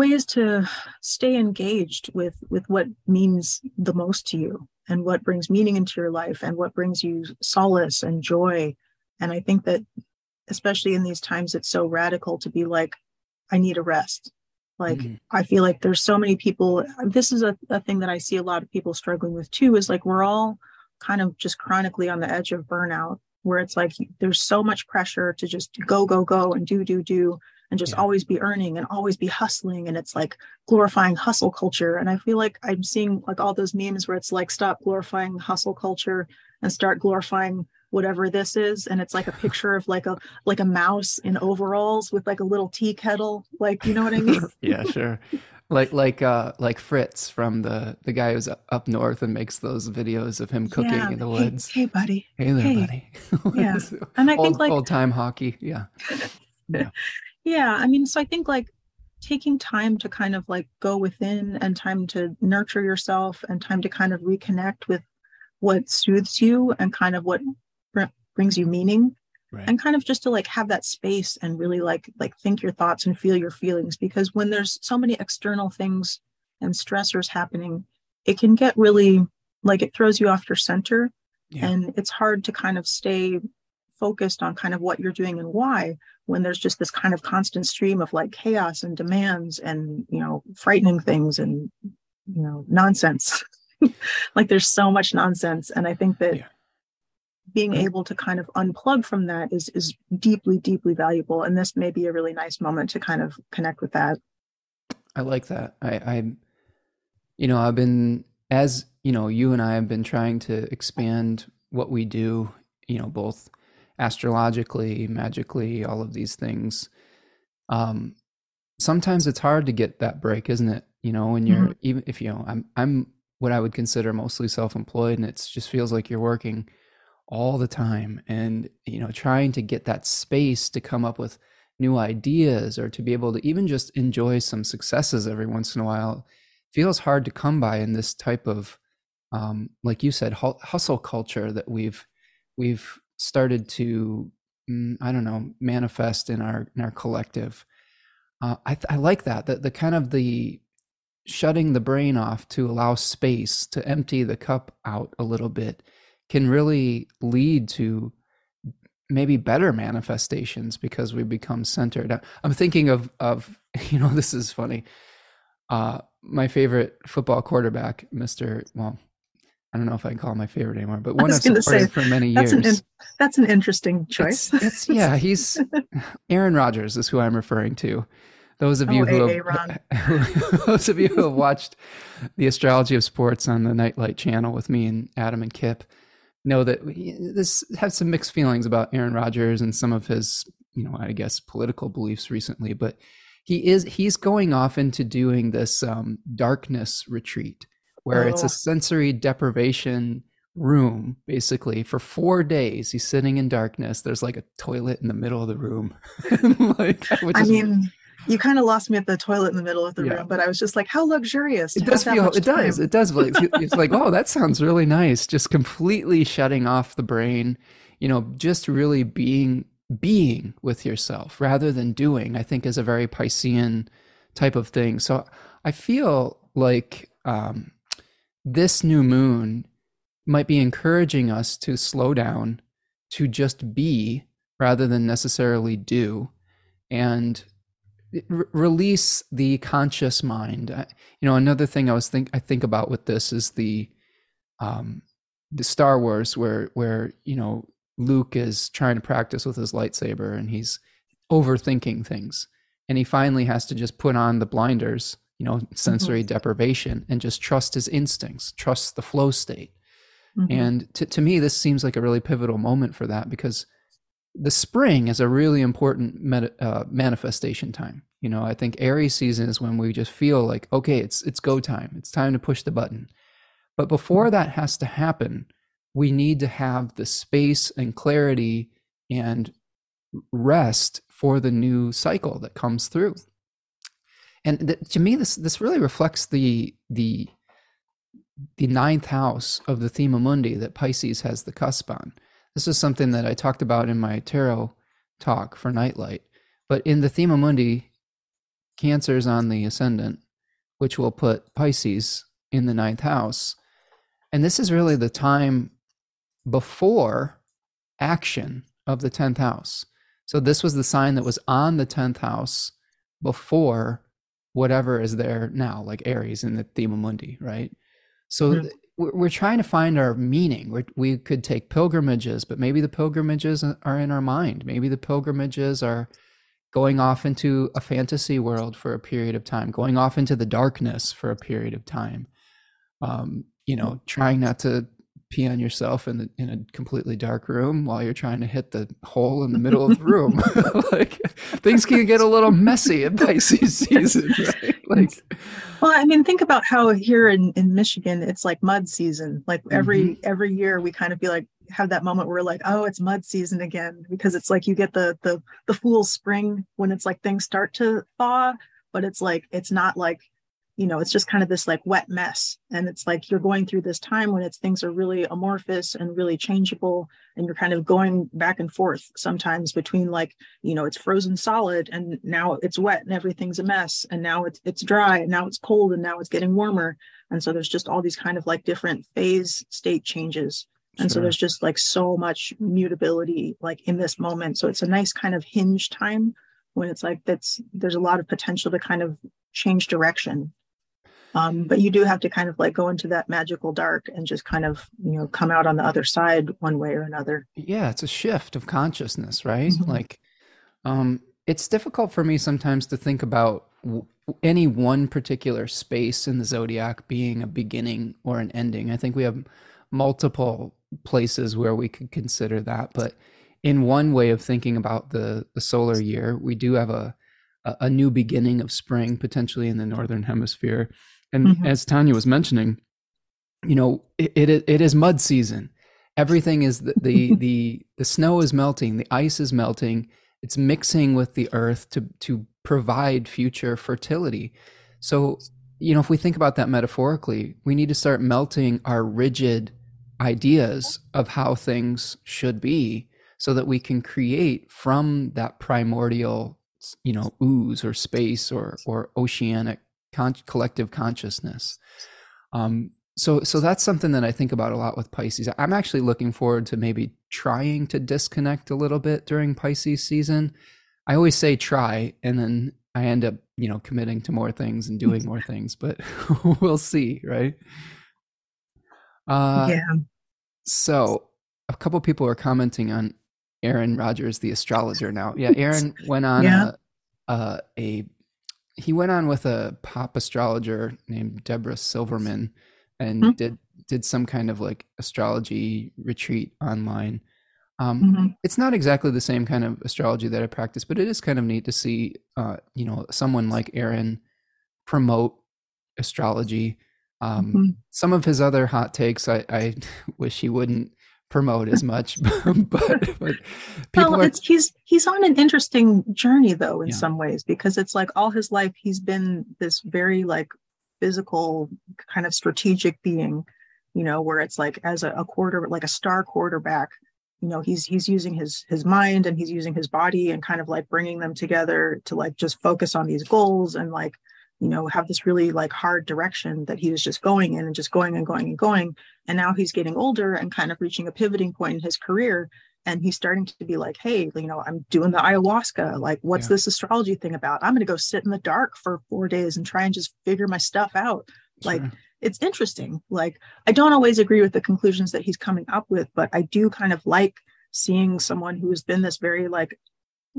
[SPEAKER 2] ways to stay engaged with with what means the most to you and what brings meaning into your life and what brings you solace and joy. And i think that especially in these times it's so radical to be like i need a rest. Like mm-hmm. i feel like there's so many people this is a, a thing that i see a lot of people struggling with too is like we're all kind of just chronically on the edge of burnout where it's like there's so much pressure to just go go go and do do do and just yeah. always be earning and always be hustling and it's like glorifying hustle culture. And i feel like i'm seeing like all those memes where it's like stop glorifying hustle culture and start glorifying whatever this is. And it's like a picture of like a like a mouse in overalls with like a little tea kettle. Like you know what i mean?
[SPEAKER 1] Yeah sure. Like like uh like fritz from the the guy who's up north and makes those videos of him cooking yeah. in the woods.
[SPEAKER 2] hey, hey buddy.
[SPEAKER 1] Hey there hey. buddy.
[SPEAKER 2] Yeah. And i
[SPEAKER 1] old,
[SPEAKER 2] think like
[SPEAKER 1] old time hockey. Yeah.
[SPEAKER 2] Yeah yeah i mean so i think like taking time to kind of like go within and time to nurture yourself and time to kind of reconnect with what soothes you and kind of what brings you meaning right. and kind of just to like have that space and really like like think your thoughts and feel your feelings because when there's so many external things and stressors happening it can get really like it throws you off your center yeah. and it's hard to kind of stay focused on kind of what you're doing and why when there's just this kind of constant stream of like chaos and demands and you know frightening things and you know nonsense. Like there's so much nonsense and i think that yeah. being able to kind of unplug from that is is deeply deeply valuable and this may be a really nice moment to kind of connect with that.
[SPEAKER 1] I like that. I i you know i've been as you know you and i have been trying to expand what we do you know both astrologically magically all of these things um sometimes it's hard to get that break isn't it you know when you're mm-hmm. even if you know i'm i'm what i would consider mostly self-employed and it just feels like you're working all the time and you know trying to get that space to come up with new ideas or to be able to even just enjoy some successes every once in a while feels hard to come by in this type of um, like you said hustle culture that we've we've started to mm, i don't know manifest in our in our collective uh, I, I like that the, the kind of the shutting the brain off to allow space to empty the cup out a little bit can really lead to maybe better manifestations because we become centered. I'm thinking of of you know this is funny. Uh, my favorite football quarterback, Mr. Well, I don't know if I can call him my favorite anymore, but one I've supported say, for many
[SPEAKER 2] that's
[SPEAKER 1] years.
[SPEAKER 2] An in, that's an interesting choice.
[SPEAKER 1] It's, it's, yeah, he's Aaron Rodgers is who I'm referring to. Those of you oh, who have, those of you who have watched the astrology of sports on the Nightlight channel with me and Adam and Kip know that we, this have some mixed feelings about Aaron Rodgers and some of his, you know, I guess political beliefs recently, but he is he's going off into doing this um, darkness retreat where oh. it's a oh. sensory deprivation room basically for four days he's sitting in darkness there's like a toilet in the middle of the room
[SPEAKER 2] like, i mean you kind of lost me at the toilet in the middle of the yeah. room, but I was just like, how luxurious.
[SPEAKER 1] It does feel, it does, it does. Like, it's like, oh, that sounds really nice. Just completely shutting off the brain, you know, just really being, being with yourself rather than doing, I think is a very Piscean type of thing. So I feel like um, this new moon might be encouraging us to slow down, to just be rather than necessarily do. And release the conscious mind. you know, another thing I was think I think about with this is the um, the Star Wars where where you know Luke is trying to practice with his lightsaber and he's overthinking things, and he finally has to just put on the blinders, you know, sensory mm-hmm. deprivation, and just trust his instincts, trust the flow state. Mm-hmm. And to to me, this seems like a really pivotal moment for that because the spring is a really important uh, manifestation time. You know, I think Aries season is when we just feel like, okay, it's it's go time. It's time to push the button. But before that has to happen, we need to have the space and clarity and rest for the new cycle that comes through. And th- to me, this this really reflects the the the ninth house of the thema mundi that Pisces has the cusp on. This is something that I talked about in my tarot talk for Nightlight. But in the Thema Mundi, Cancer's on the ascendant, which will put Pisces in the ninth house. And this is really the time before action of the 10th house. So this was the sign that was on the 10th house before whatever is there now, like Aries in the Thema Mundi, right? So mm-hmm we're trying to find our meaning. We're, we could take pilgrimages, but maybe the pilgrimages are in our mind. Maybe the pilgrimages are going off into a fantasy world for a period of time, going off into the darkness for a period of time. Um, you know, trying not to pee on yourself in the, in a completely dark room while you're trying to hit the hole in the middle of the room. like things can get a little messy in Pisces season, right? Like,
[SPEAKER 2] well, I mean, think about how here in in Michigan it's like mud season. Like every mm-hmm. every year we kind of be like have that moment where we're like, oh, it's mud season again because it's like you get the the the fool spring when it's like things start to thaw, but it's like it's not like you know it's just kind of this like wet mess. And it's like you're going through this time when it's things are really amorphous and really changeable and you're kind of going back and forth sometimes between like you know it's frozen solid and now it's wet and everything's a mess and now it's it's dry and now it's cold and now it's getting warmer. And so there's just all these kind of like different phase state changes. And sure. so there's just like so much mutability like in this moment. So it's a nice kind of hinge time when it's like that's there's a lot of potential to kind of change direction Um, but you do have to kind of like go into that magical dark and just kind of, you know, come out on the other side one way or another.
[SPEAKER 1] Yeah, it's a shift of consciousness, right? Mm-hmm. Like, um, it's difficult for me sometimes to think about w- any one particular space in the zodiac being a beginning or an ending. I think we have multiple places where we could consider that, but in one way of thinking about the the solar year, we do have a a new beginning of spring potentially in the northern hemisphere and mm-hmm. as Tanya was mentioning, you know, it, it, it is mud season. Everything is the, the, the, the snow is melting, the ice is melting. It's mixing with the earth to, to provide future fertility. So, you know, if we think about that metaphorically, we need to start melting our rigid ideas of how things should be so that we can create from that primordial you know ooze or space or or oceanic con- collective consciousness. Um, so so that's something that I think about a lot with Pisces. I'm actually looking forward to maybe trying to disconnect a little bit during Pisces season. I always say try, and then I end up you know committing to more things and doing more things, but we'll see, right?
[SPEAKER 2] Uh, yeah.
[SPEAKER 1] So a couple people are commenting on Aaron Rodgers, the astrologer. Now, yeah, Aaron went on yeah. a, a, a he went on with a pop astrologer named Deborah Silverman and mm-hmm. did did some kind of like astrology retreat online. Um, mm-hmm. It's not exactly the same kind of astrology that I practice, but it is kind of neat to see, uh, you know, someone like Aaron promote astrology. Um, mm-hmm. Some of his other hot takes, I, I wish he wouldn't promote as much but, but
[SPEAKER 2] well are, he's he's on an interesting journey though in yeah. some ways because it's like all his life he's been this very like physical kind of strategic being you know where it's like as a, a quarter like a star quarterback you know he's he's using his his mind and he's using his body and kind of like bringing them together to like just focus on these goals and like you know have this really like hard direction that he was just going in and just going and going and going. And now he's getting older and kind of reaching a pivoting point in his career. And he's starting to be like hey you know i'm doing the ayahuasca. Like what's yeah. this astrology thing about? I'm going to go sit in the dark for four days and try and just figure my stuff out. Sure. like it's interesting. Like i don't always agree with the conclusions that he's coming up with but i do kind of like seeing someone who's been this very like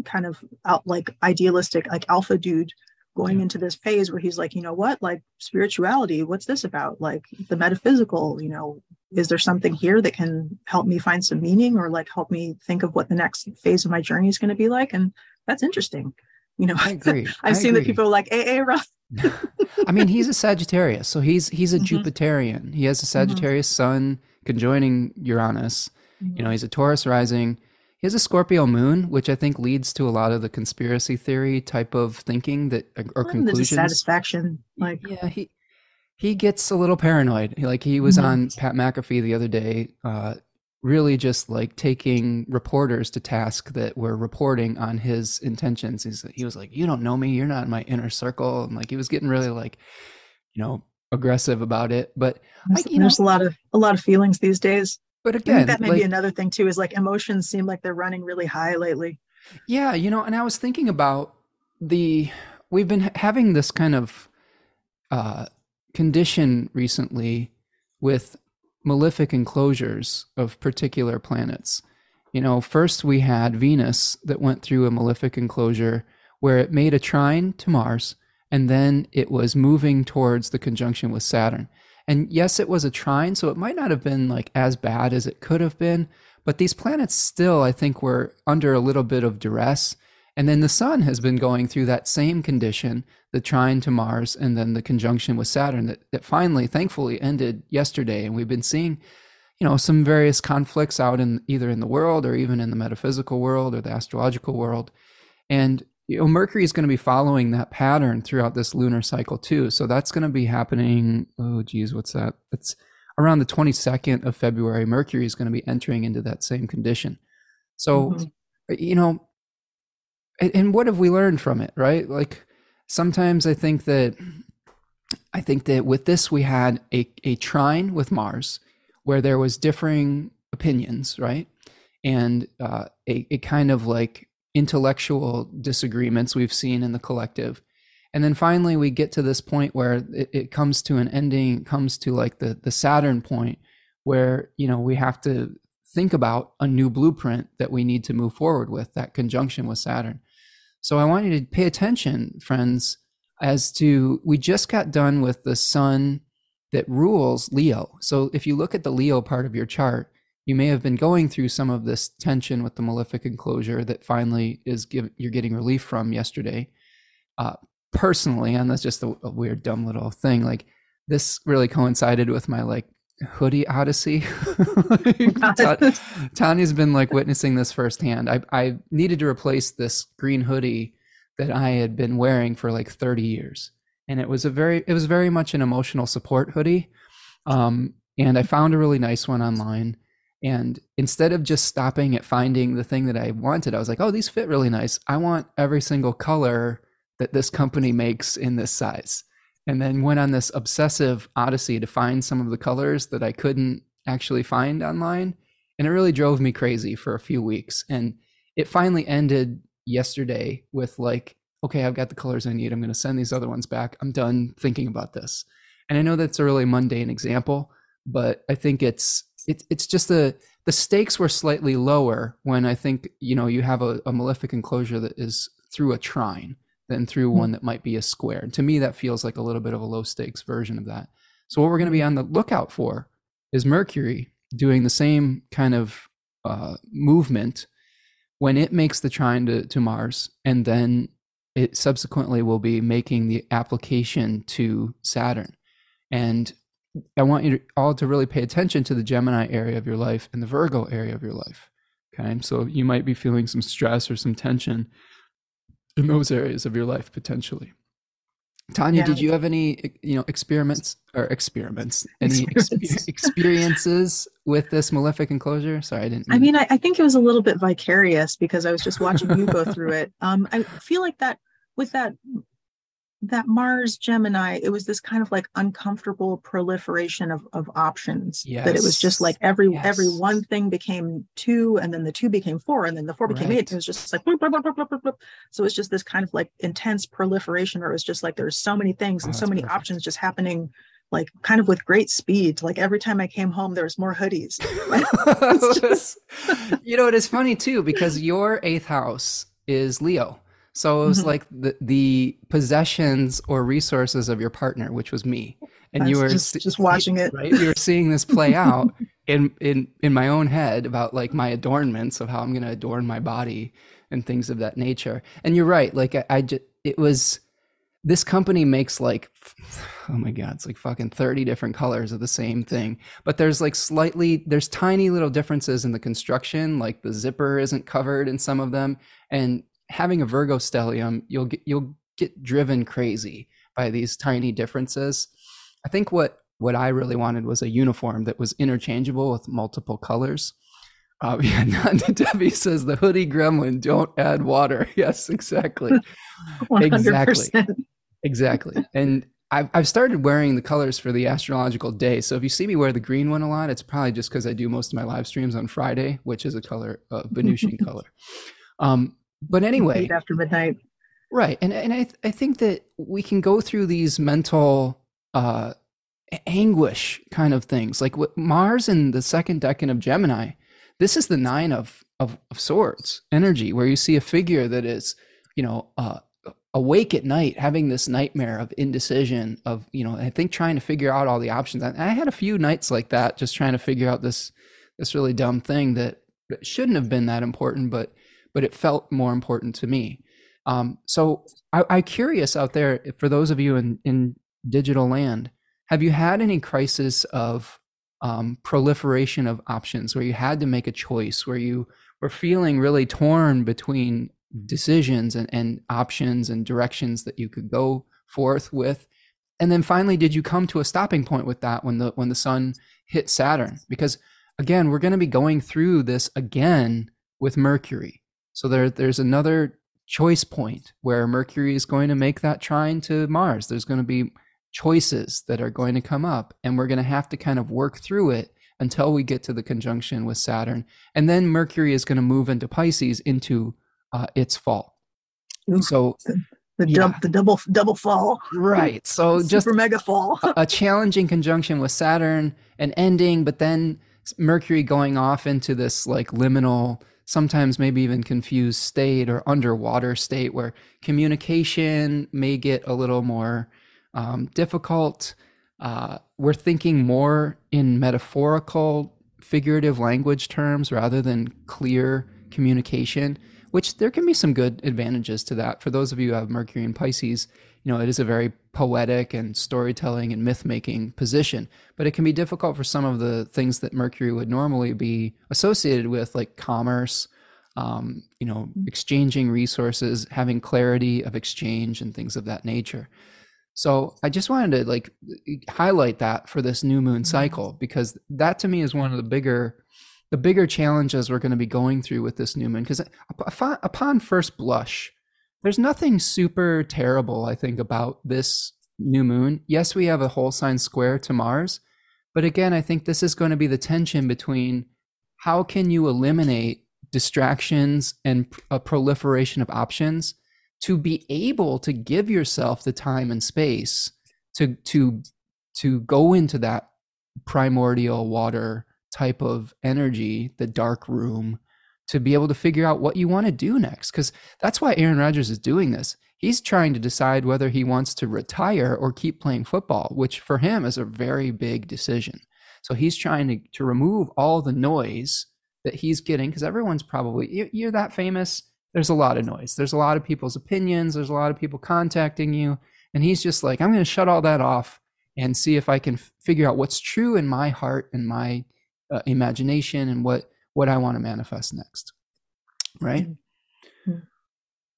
[SPEAKER 2] kind of out like idealistic like alpha dude going yeah. into this phase where he's like, you know what, like spirituality, what's this about? Like the metaphysical, you know, is there something here that can help me find some meaning or like help me think of what the next phase of my journey is going to be like? And that's interesting. You know,
[SPEAKER 1] I agree.
[SPEAKER 2] I've
[SPEAKER 1] I
[SPEAKER 2] seen
[SPEAKER 1] agree.
[SPEAKER 2] that people are like, AA rough.
[SPEAKER 1] I mean, he's a Sagittarius, so he's he's a mm-hmm. Jupiterian. He has a mm-hmm. Sagittarius mm-hmm. sun conjoining Uranus. Mm-hmm. You know, he's a Taurus rising he has a Scorpio moon, which I think leads to a lot of the conspiracy theory type of thinking that or well, conclusions.
[SPEAKER 2] satisfaction, like
[SPEAKER 1] yeah, he he gets a little paranoid. Like he was mm-hmm. on Pat McAfee the other day, uh, really just like taking reporters to task that were reporting on his intentions. He's, he was like, "You don't know me. You're not in my inner circle." And like he was getting really like, you know, aggressive about it. But
[SPEAKER 2] there's, like, there's know, a lot of a lot of feelings these days.
[SPEAKER 1] But again,
[SPEAKER 2] that may like, be another thing too. Is like emotions seem like they're running really high lately.
[SPEAKER 1] Yeah, you know, and I was thinking about the we've been having this kind of uh, condition recently with malefic enclosures of particular planets. You know, first we had Venus that went through a malefic enclosure where it made a trine to Mars, and then it was moving towards the conjunction with Saturn. And yes, it was a trine, so it might not have been like as bad as it could have been, but these planets still, I think, were under a little bit of duress. And then the sun has been going through that same condition, the trine to Mars, and then the conjunction with Saturn that, that finally, thankfully, ended yesterday. And we've been seeing, you know, some various conflicts out in either in the world or even in the metaphysical world or the astrological world. And you know, Mercury is going to be following that pattern throughout this lunar cycle too. So that's going to be happening. Oh, geez, what's that? It's around the 22nd of February. Mercury is going to be entering into that same condition. So, mm-hmm. you know, and, and what have we learned from it, right? Like sometimes I think that, I think that with this, we had a, a trine with Mars where there was differing opinions, right? And uh, a, a kind of like intellectual disagreements we've seen in the collective. and then finally we get to this point where it, it comes to an ending comes to like the the saturn point where you know we have to think about a new blueprint that we need to move forward with that conjunction with saturn so i want you to pay attention friends as to we just got done with the sun that rules leo so if you look at the leo part of your chart you may have been going through some of this tension with the malefic enclosure that finally is give, you're getting relief from yesterday uh, personally, and that's just a, a weird, dumb little thing. Like this really coincided with my like hoodie odyssey. Tanya's been like witnessing this firsthand. I, I needed to replace this green hoodie that I had been wearing for like 30 years. And it was a very, it was very much an emotional support hoodie. Um, and I found a really nice one online. And instead of just stopping at finding the thing that I wanted, I was like, oh, these fit really nice. I want every single color that this company makes in this size. And then went on this obsessive odyssey to find some of the colors that I couldn't actually find online. And it really drove me crazy for a few weeks. And it finally ended yesterday with like, okay, I've got the colors I need. I'm going to send these other ones back. I'm done thinking about this. And I know that's a really mundane example, but I think it's it, it's just the the stakes were slightly lower when I think you know you have a, a malefic enclosure that is through a trine than through hmm. one that might be a square. And to me, that feels like a little bit of a low stakes version of that. So, what we're going to be on the lookout for is Mercury doing the same kind of uh, movement when it makes the trine to, to Mars, and then it subsequently will be making the application to Saturn. And I want you to, all to really pay attention to the Gemini area of your life and the Virgo area of your life. Okay. So you might be feeling some stress or some tension in those areas of your life potentially. Tanya, yeah. did you have any, you know, experiments or experiments, any experiences with this malefic enclosure? Sorry, I didn't.
[SPEAKER 2] I mean, I, I, think it was a little bit vicarious because I was just watching you go through it. Um, I feel like that with that that Mars Gemini, it was this kind of like uncomfortable proliferation of, of options. Yes. That it was just like every yes. every one thing became two, and then the two became four, and then the four became right. eight. It was just like so it's just this kind of like intense proliferation, or it was just like there's so many things and oh, so many perfect. options just happening like kind of with great speed. Like every time I came home, there was more hoodies.
[SPEAKER 1] just... you know, it is funny too, because your eighth house is Leo. So it was mm-hmm. like the the possessions or resources of your partner, which was me,
[SPEAKER 2] and That's you were just, just watching it.
[SPEAKER 1] Right, you were seeing this play out in in in my own head about like my adornments of how I'm going to adorn my body and things of that nature. And you're right, like I, I just it was this company makes like oh my god it's like fucking 30 different colors of the same thing but there's like slightly there's tiny little differences in the construction like the zipper isn't covered in some of them and having a Virgo stellium, you'll get you'll get driven crazy by these tiny differences. I think what what I really wanted was a uniform that was interchangeable with multiple colors. Uh, yeah, Debbie says the hoodie gremlin don't add water. Yes, exactly, 100%. exactly, exactly. And I've I've started wearing the colors for the astrological day. So if you see me wear the green one a lot, it's probably just because I do most of my live streams on Friday, which is a color, uh, Venusian color. Um, but anyway,
[SPEAKER 2] after midnight.
[SPEAKER 1] Right. And and I I think that we can go through these mental uh anguish kind of things. Like what Mars in the second decan of Gemini, this is the nine of, of, of swords energy, where you see a figure that is, you know, uh, awake at night, having this nightmare of indecision, of you know, I think trying to figure out all the options. I had a few nights like that, just trying to figure out this this really dumb thing that shouldn't have been that important, but but it felt more important to me. Um, so I, I'm curious out there for those of you in, in digital land, have you had any crisis of um, proliferation of options where you had to make a choice, where you were feeling really torn between decisions and, and options and directions that you could go forth with? And then finally, did you come to a stopping point with that when the when the sun hit Saturn? Because again, we're going to be going through this again with Mercury. So there, there's another choice point where Mercury is going to make that trine to Mars. There's going to be choices that are going to come up, and we're going to have to kind of work through it until we get to the conjunction with Saturn. And then Mercury is going to move into Pisces into uh, its fall.
[SPEAKER 2] So the the, yeah. dub, the double double fall.
[SPEAKER 1] Right. So
[SPEAKER 2] Super
[SPEAKER 1] just
[SPEAKER 2] mega fall.
[SPEAKER 1] a, a challenging conjunction with Saturn, an ending, but then Mercury going off into this like liminal, sometimes maybe even confused state or underwater state where communication may get a little more um, difficult. Uh, we're thinking more in metaphorical, figurative language terms rather than clear communication which there can be some good advantages to that. For those of you who have Mercury and Pisces, you know, it is a very poetic and storytelling and myth making position, but it can be difficult for some of the things that Mercury would normally be associated with, like commerce, um, you know, exchanging resources, having clarity of exchange, and things of that nature. So I just wanted to like highlight that for this new moon mm-hmm. cycle because that to me is one of the bigger the bigger challenges we're going to be going through with this new moon because upon first blush there's nothing super terrible i think about this new moon. Yes we have a whole sign square to mars but again i think this is going to be the tension between how can you eliminate distractions and a proliferation of options to be able to give yourself the time and space to to to go into that primordial water type of energy, the dark room, to be able to figure out what you want to do next. Because that's why Aaron Rodgers is doing this. He's trying to decide whether he wants to retire or keep playing football, which for him is a very big decision. So he's trying to, to remove all the noise that he's getting because everyone's probably, you're that famous. There's a lot of noise. There's a lot of people's opinions. There's a lot of people contacting you. And he's just like, I'm going to shut all that off and see if I can f- figure out what's true in my heart and my uh, imagination and what what I want to manifest next. Right? Mm-hmm.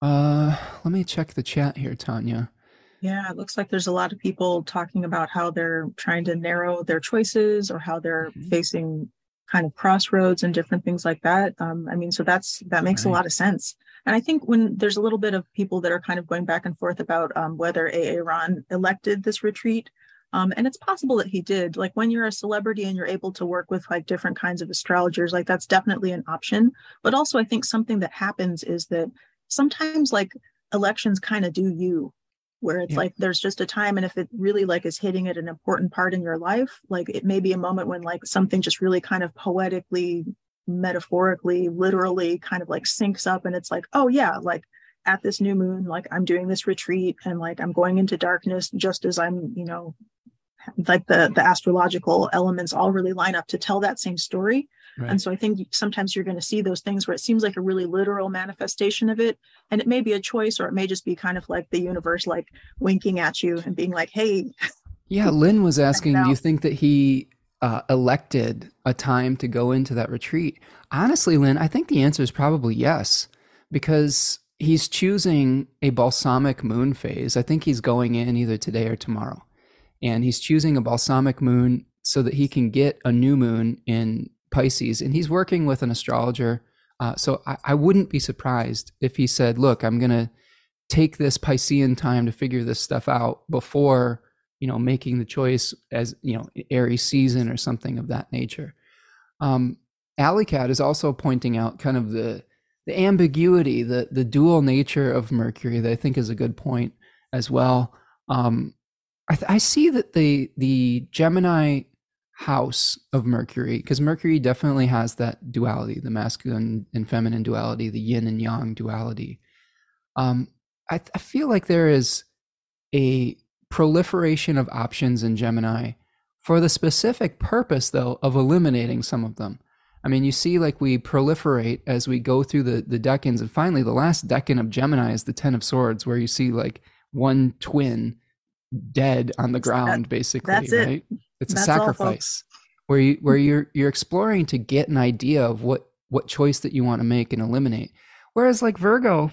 [SPEAKER 1] Uh, let me check the chat here, Tanya.
[SPEAKER 2] Yeah, it looks like there's a lot of people talking about how they're trying to narrow their choices or how they're mm-hmm. facing kind of crossroads and different things like that. Um, I mean, so that's that makes right. a lot of sense. And I think when there's a little bit of people that are kind of going back and forth about um, whether Aaron elected this retreat, um, and it's possible that he did. Like when you're a celebrity and you're able to work with like different kinds of astrologers, like that's definitely an option. But also, I think something that happens is that sometimes like elections kind of do you, where it's yeah. like there's just a time, and if it really like is hitting at an important part in your life, like it may be a moment when like something just really kind of poetically, metaphorically, literally kind of like syncs up, and it's like, oh yeah, like at this new moon like i'm doing this retreat and like i'm going into darkness just as i'm you know like the the astrological elements all really line up to tell that same story. Right. and so i think sometimes you're going to see those things where it seems like a really literal manifestation of it and it may be a choice or it may just be kind of like the universe like winking at you and being like hey.
[SPEAKER 1] Yeah lynn was asking do you think that he uh, elected a time to go into that retreat? Honestly lynn i think the answer is probably yes because he's choosing a balsamic moon phase. I think he's going in either today or tomorrow and he's choosing a balsamic moon so that he can get a new moon in Pisces. And he's working with an astrologer. Uh, so I, I, wouldn't be surprised if he said, "Look, I'm going to take this Piscean time to figure this stuff out before." You know, making the choice as you know, Aries season or something of that nature. Um, Cat is also pointing out kind of the the ambiguity, the the dual nature of Mercury that I think is a good point as well. Um, I, th- I see that the the Gemini house of Mercury, because Mercury definitely has that duality, the masculine and feminine duality, the yin and yang duality. Um, I, I feel like there is a proliferation of options in Gemini for the specific purpose, though, of eliminating some of them. I mean, you see, like we proliferate as we go through the the decans, and finally, the last decan of Gemini is the Ten of Swords, where you see like one twin dead on the ground, that, basically.
[SPEAKER 2] That's
[SPEAKER 1] right?
[SPEAKER 2] It.
[SPEAKER 1] It's
[SPEAKER 2] that's
[SPEAKER 1] a sacrifice where you where you're you're exploring to get an idea of what what choice that you want to make and eliminate. Whereas like Virgo,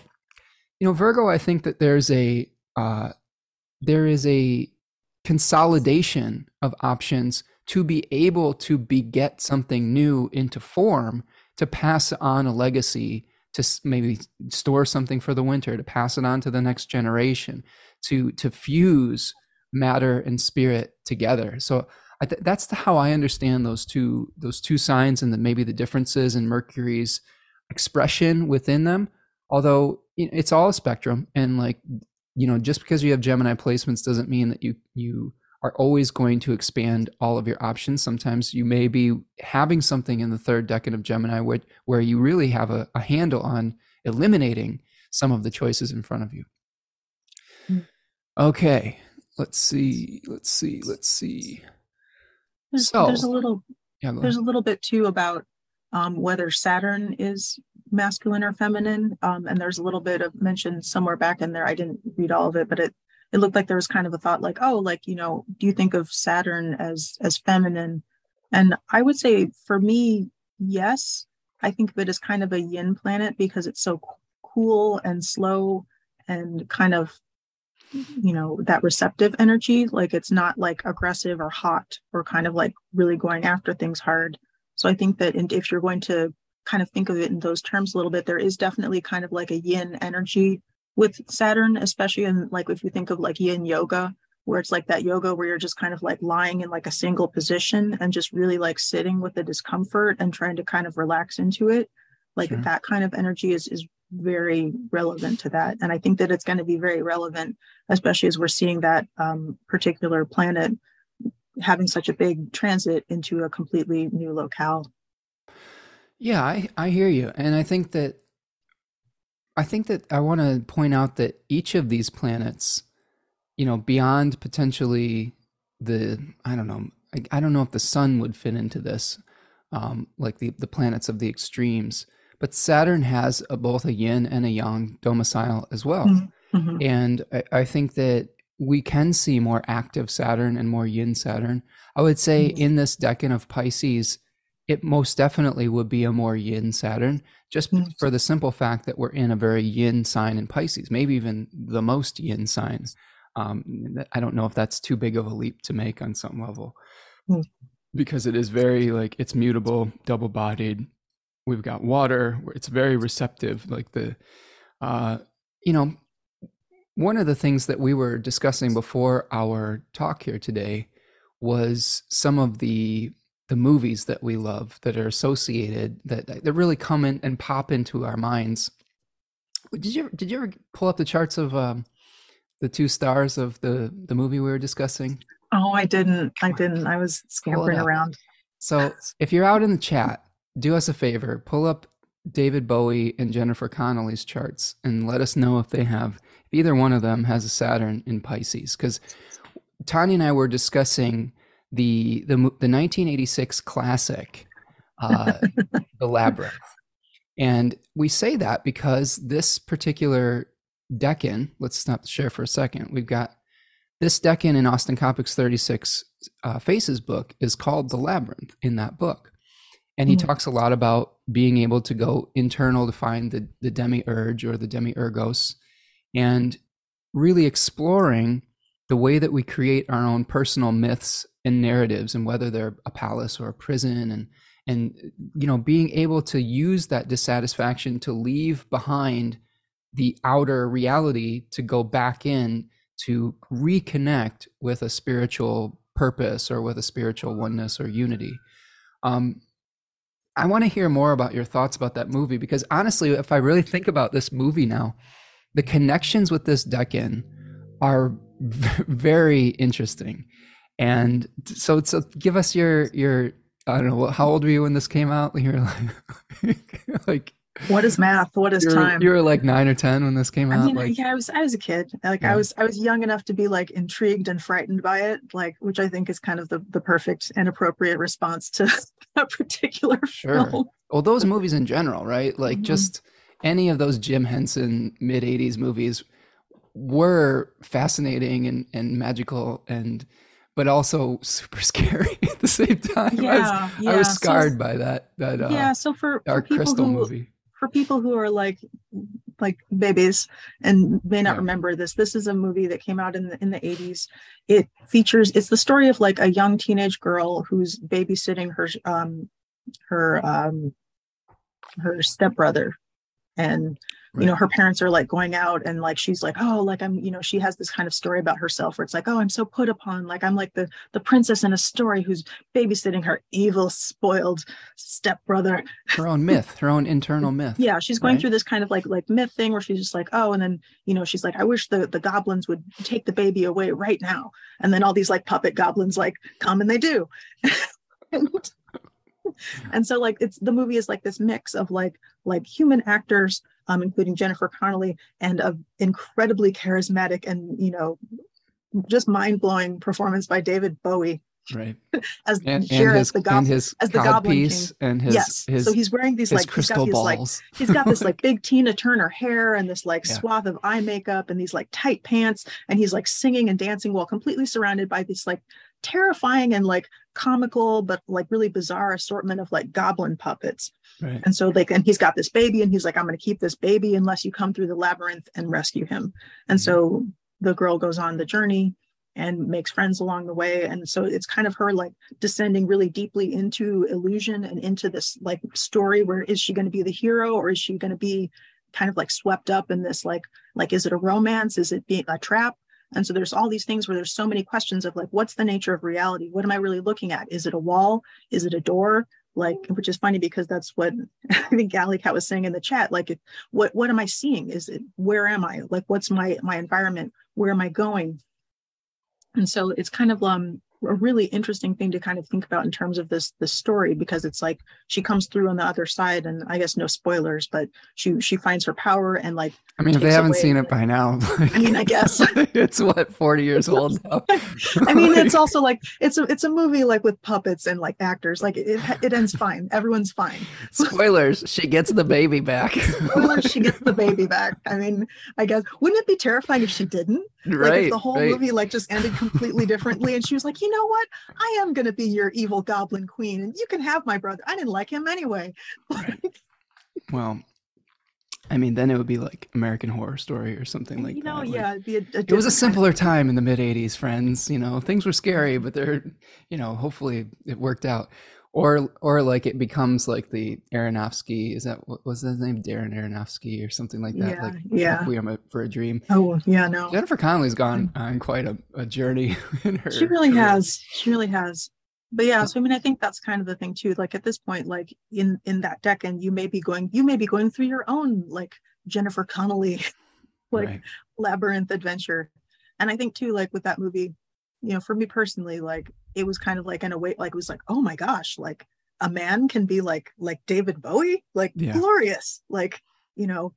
[SPEAKER 1] you know, Virgo, I think that there's a uh, there is a consolidation of options to be able to beget something new into form to pass on a legacy to maybe store something for the winter to pass it on to the next generation to to fuse matter and spirit together so th- that's the, how i understand those two those two signs and the, maybe the differences in mercury's expression within them although it's all a spectrum and like you know, just because you have Gemini placements doesn't mean that you you are always going to expand all of your options. Sometimes you may be having something in the third decan of Gemini where, where you really have a, a handle on eliminating some of the choices in front of you. Okay, let's see, let's see, let's see.
[SPEAKER 2] There's, so there's a little yeah, there's a little bit too about um, whether Saturn is masculine or feminine. Um, and there's a little bit of mention somewhere back in there. I didn't read all of it, but it it looked like there was kind of a thought like, oh, like you know, do you think of Saturn as as feminine? And I would say for me, yes. I think of it as kind of a yin planet because it's so cool and slow and kind of you know that receptive energy like it's not like aggressive or hot or kind of like really going after things hard so i think that if you're going to kind of think of it in those terms a little bit, there is definitely kind of like a yin energy with Saturn, especially in like if you think of like yin yoga, where it's like that yoga where you're just kind of like lying in like a single position and just really like sitting with the discomfort and trying to kind of relax into it. Like sure. that kind of energy is is very relevant to that. And I think that it's going to be very relevant, especially as we're seeing that um, particular planet having such a big transit into a completely new locale.
[SPEAKER 1] Yeah, I, I hear you. And I think that I think that I want to point out that each of these planets, you know, beyond potentially the I don't know, I, I don't know if the sun would fit into this, um, like the the planets of the extremes. But Saturn has a, both a yin and a yang domicile as well, mm-hmm. mm-hmm. and I, I, think that we can see more active Saturn and more yin Saturn. I would say mm-hmm. in this decan of Pisces, it most definitely would be a more yin Saturn, just mm. for the simple fact that we're in a very yin sign in Pisces, maybe even the most yin sign. Um, I don't know if that's too big of a leap to make on some level, mm. because it is very like it's mutable, double bodied. We've got water, it's very receptive. Like the, uh, you know, one of the things that we were discussing before our talk here today was some of the the movies that we love that are associated that that really come in and pop into our minds. Did you did you ever pull up the charts of um, the two stars of the the movie we were discussing?
[SPEAKER 2] Oh, I didn't. I didn't. I was scampering around.
[SPEAKER 1] So, if you're out in the chat, do us a favor, pull up David Bowie and Jennifer Connelly's charts and let us know if they have if either one of them has a Saturn in Pisces cuz Tanya and I were discussing the the the 1986 classic, uh, The Labyrinth, and we say that because this particular decan. Let's stop the share for a second. We've got this decan in Austin Coppock's 36 uh, Faces book is called The Labyrinth in that book. And he mm-hmm. talks a lot about being able to go internal to find the, the demiurge or the demiurgos and really exploring the way that we create our own personal myths and narratives and whether they're a palace or a prison and and you know being able to use that dissatisfaction to leave behind the outer reality to go back in to reconnect with a spiritual purpose or with a spiritual oneness or unity um, i want to hear more about your thoughts about that movie because honestly if i really think about this movie now the connections with this decan are very interesting and so, so give us your your I don't know how old were you when this came out? You're
[SPEAKER 2] like, like what is math? What is
[SPEAKER 1] you're,
[SPEAKER 2] time?
[SPEAKER 1] You were like nine or ten when this came
[SPEAKER 2] I
[SPEAKER 1] out.
[SPEAKER 2] Mean, like, yeah, I was I was a kid. Like yeah. I was I was young enough to be like intrigued and frightened by it, like which I think is kind of the the perfect and appropriate response to that particular sure. film.
[SPEAKER 1] Well, those movies in general, right? Like mm-hmm. just any of those Jim Henson mid '80s movies were fascinating and and magical and but also super scary at the same time. Yeah, I was, yeah. I was scarred so, by that that uh,
[SPEAKER 2] yeah. So for, for crystal who, movie, for people who are like like babies and may not yeah. remember this, this is a movie that came out in the in the eighties. It features it's the story of like a young teenage girl who's babysitting her um her um her stepbrother and you know her parents are like going out and like she's like oh like i'm you know she has this kind of story about herself where it's like oh i'm so put upon like i'm like the the princess in a story who's babysitting her evil spoiled stepbrother.
[SPEAKER 1] Her own myth her own internal myth
[SPEAKER 2] yeah she's going right? through this kind of like like myth thing where she's just like oh and then you know she's like i wish the the goblins would take the baby away right now and then all these like puppet goblins like come and they do. And, and so like it's the movie is like this mix of like like human actors um, including Jennifer Connelly, and an incredibly charismatic and you know just mind blowing performance by David Bowie.
[SPEAKER 1] Right.
[SPEAKER 2] as and, and his,
[SPEAKER 1] the goblin, as the goblin piece king. and his
[SPEAKER 2] yes.
[SPEAKER 1] His,
[SPEAKER 2] so he's wearing these like
[SPEAKER 1] crystal
[SPEAKER 2] he's
[SPEAKER 1] got
[SPEAKER 2] these, balls. Like, he's got this like big Tina Turner hair and this like yeah. swath of eye makeup and these like tight pants and he's like singing and dancing while completely surrounded by this like terrifying and like comical but like really bizarre assortment of like goblin puppets. Right. and so like and he's got this baby and he's like i'm going to keep this baby unless you come through the labyrinth and rescue him. And mm-hmm. so the girl goes on the journey and makes friends along the way. And so it's kind of her like descending really deeply into illusion and into this like story where is she going to be the hero or is she going to be kind of like swept up in this like like is it a romance? Is it being a trap and so there's all these things where there's so many questions of like, what's the nature of reality? What am I really looking at? Is it a wall? Is it a door? Like, which is funny because that's what I think Galley Cat was saying in the chat. Like, what what am I seeing? Is it where am I? Like, what's my my environment? Where am I going? And so it's kind of um a really interesting thing to kind of think about in terms of this this story because it's like she comes through on the other side and i guess no spoilers but she she finds her power and like
[SPEAKER 1] i mean if they haven't seen it by now
[SPEAKER 2] i mean i guess.
[SPEAKER 1] it's what 40 years old now?
[SPEAKER 2] I mean it's also like it's a it's a movie like with puppets and like actors like it it ends fine. Everyone's fine.
[SPEAKER 1] Spoilers she gets the baby back.
[SPEAKER 2] Spoilers she gets the baby back. I mean i guess wouldn't it be terrifying if she didn't?
[SPEAKER 1] Right
[SPEAKER 2] like if the whole
[SPEAKER 1] right.
[SPEAKER 2] movie like just ended completely differently and she was like you know what i am going to be your evil goblin queen and you can have my brother i didn't like him anyway
[SPEAKER 1] right. well I mean, then it would be like American Horror Story or something like
[SPEAKER 2] you know,
[SPEAKER 1] that.
[SPEAKER 2] yeah,
[SPEAKER 1] like,
[SPEAKER 2] a, a
[SPEAKER 1] it was a simpler time in the mid '80s, friends. You know, things were scary, but they're, you know, hopefully it worked out or or like it becomes like the Aronofsky is that what was his name? Darren Aronofsky or something like that
[SPEAKER 2] yeah,
[SPEAKER 1] like
[SPEAKER 2] yeah
[SPEAKER 1] Requiem for a Dream.
[SPEAKER 2] Oh yeah no.
[SPEAKER 1] Jennifer Connelly's gone mm-hmm. on quite a, a journey in her
[SPEAKER 2] she really
[SPEAKER 1] career.
[SPEAKER 2] has she really has. But yeah so I mean I think that's kind of the thing too like at this point like in in that decade you may be going you may be going through your own like Jennifer Connelly like right. labyrinth adventure. And I think too like with that movie you know for me personally like it was kind of like in a way like it was like oh my gosh like a man can be like like david bowie like yeah. glorious like you know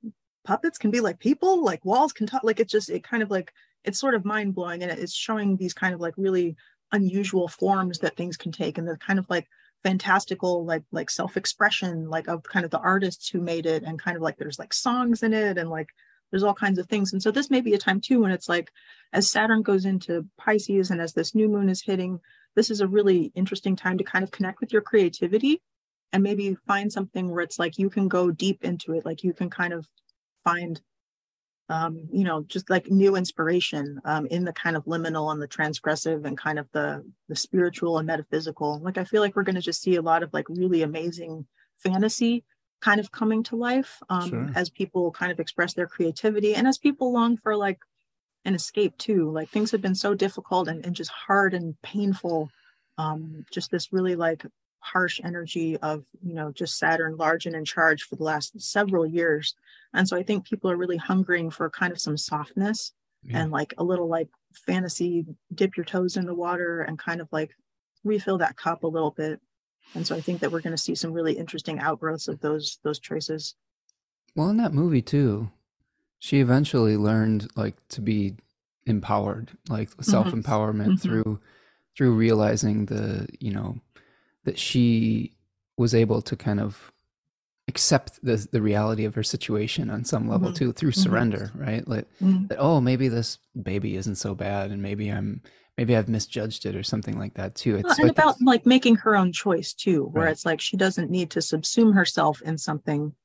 [SPEAKER 2] puppets can be like people like walls can talk like it's just it kind of like it's sort of mind-blowing and it's showing these kind of like really unusual forms that things can take and the kind of like fantastical like like self-expression like of kind of the artists who made it and kind of like there's like songs in it and like there's all kinds of things. And so this may be a time too when it's like as Saturn goes into Pisces and as this new moon is hitting, this is a really interesting time to kind of connect with your creativity and maybe find something where it's like you can go deep into it. Like you can kind of find um, you know, just like new inspiration um, in the kind of liminal and the transgressive and kind of the the spiritual and metaphysical. Like I feel like we're going to just see a lot of like really amazing fantasy kind of coming to life um, sure. as people kind of express their creativity and as people long for like an escape too like things have been so difficult and, and just hard and painful um, just this really like harsh energy of you know just saturn large and in charge for the last several years. And so i think people are really hungering for kind of some softness yeah. and like a little like fantasy dip your toes in the water and kind of like refill that cup a little bit. And so i think that we're going to see some really interesting outgrowths of those those choices.
[SPEAKER 1] Well in that movie too she eventually learned like to be empowered like mm-hmm. self-empowerment mm-hmm. through through realizing the you know that she was able to kind of accept the the reality of her situation on some level mm-hmm. too through mm-hmm. surrender right like mm-hmm. that oh maybe this baby isn't so bad and maybe i'm maybe I've misjudged it or something like that too.
[SPEAKER 2] It's well, and about like making her own choice too, where right. it's like she doesn't need to subsume herself in something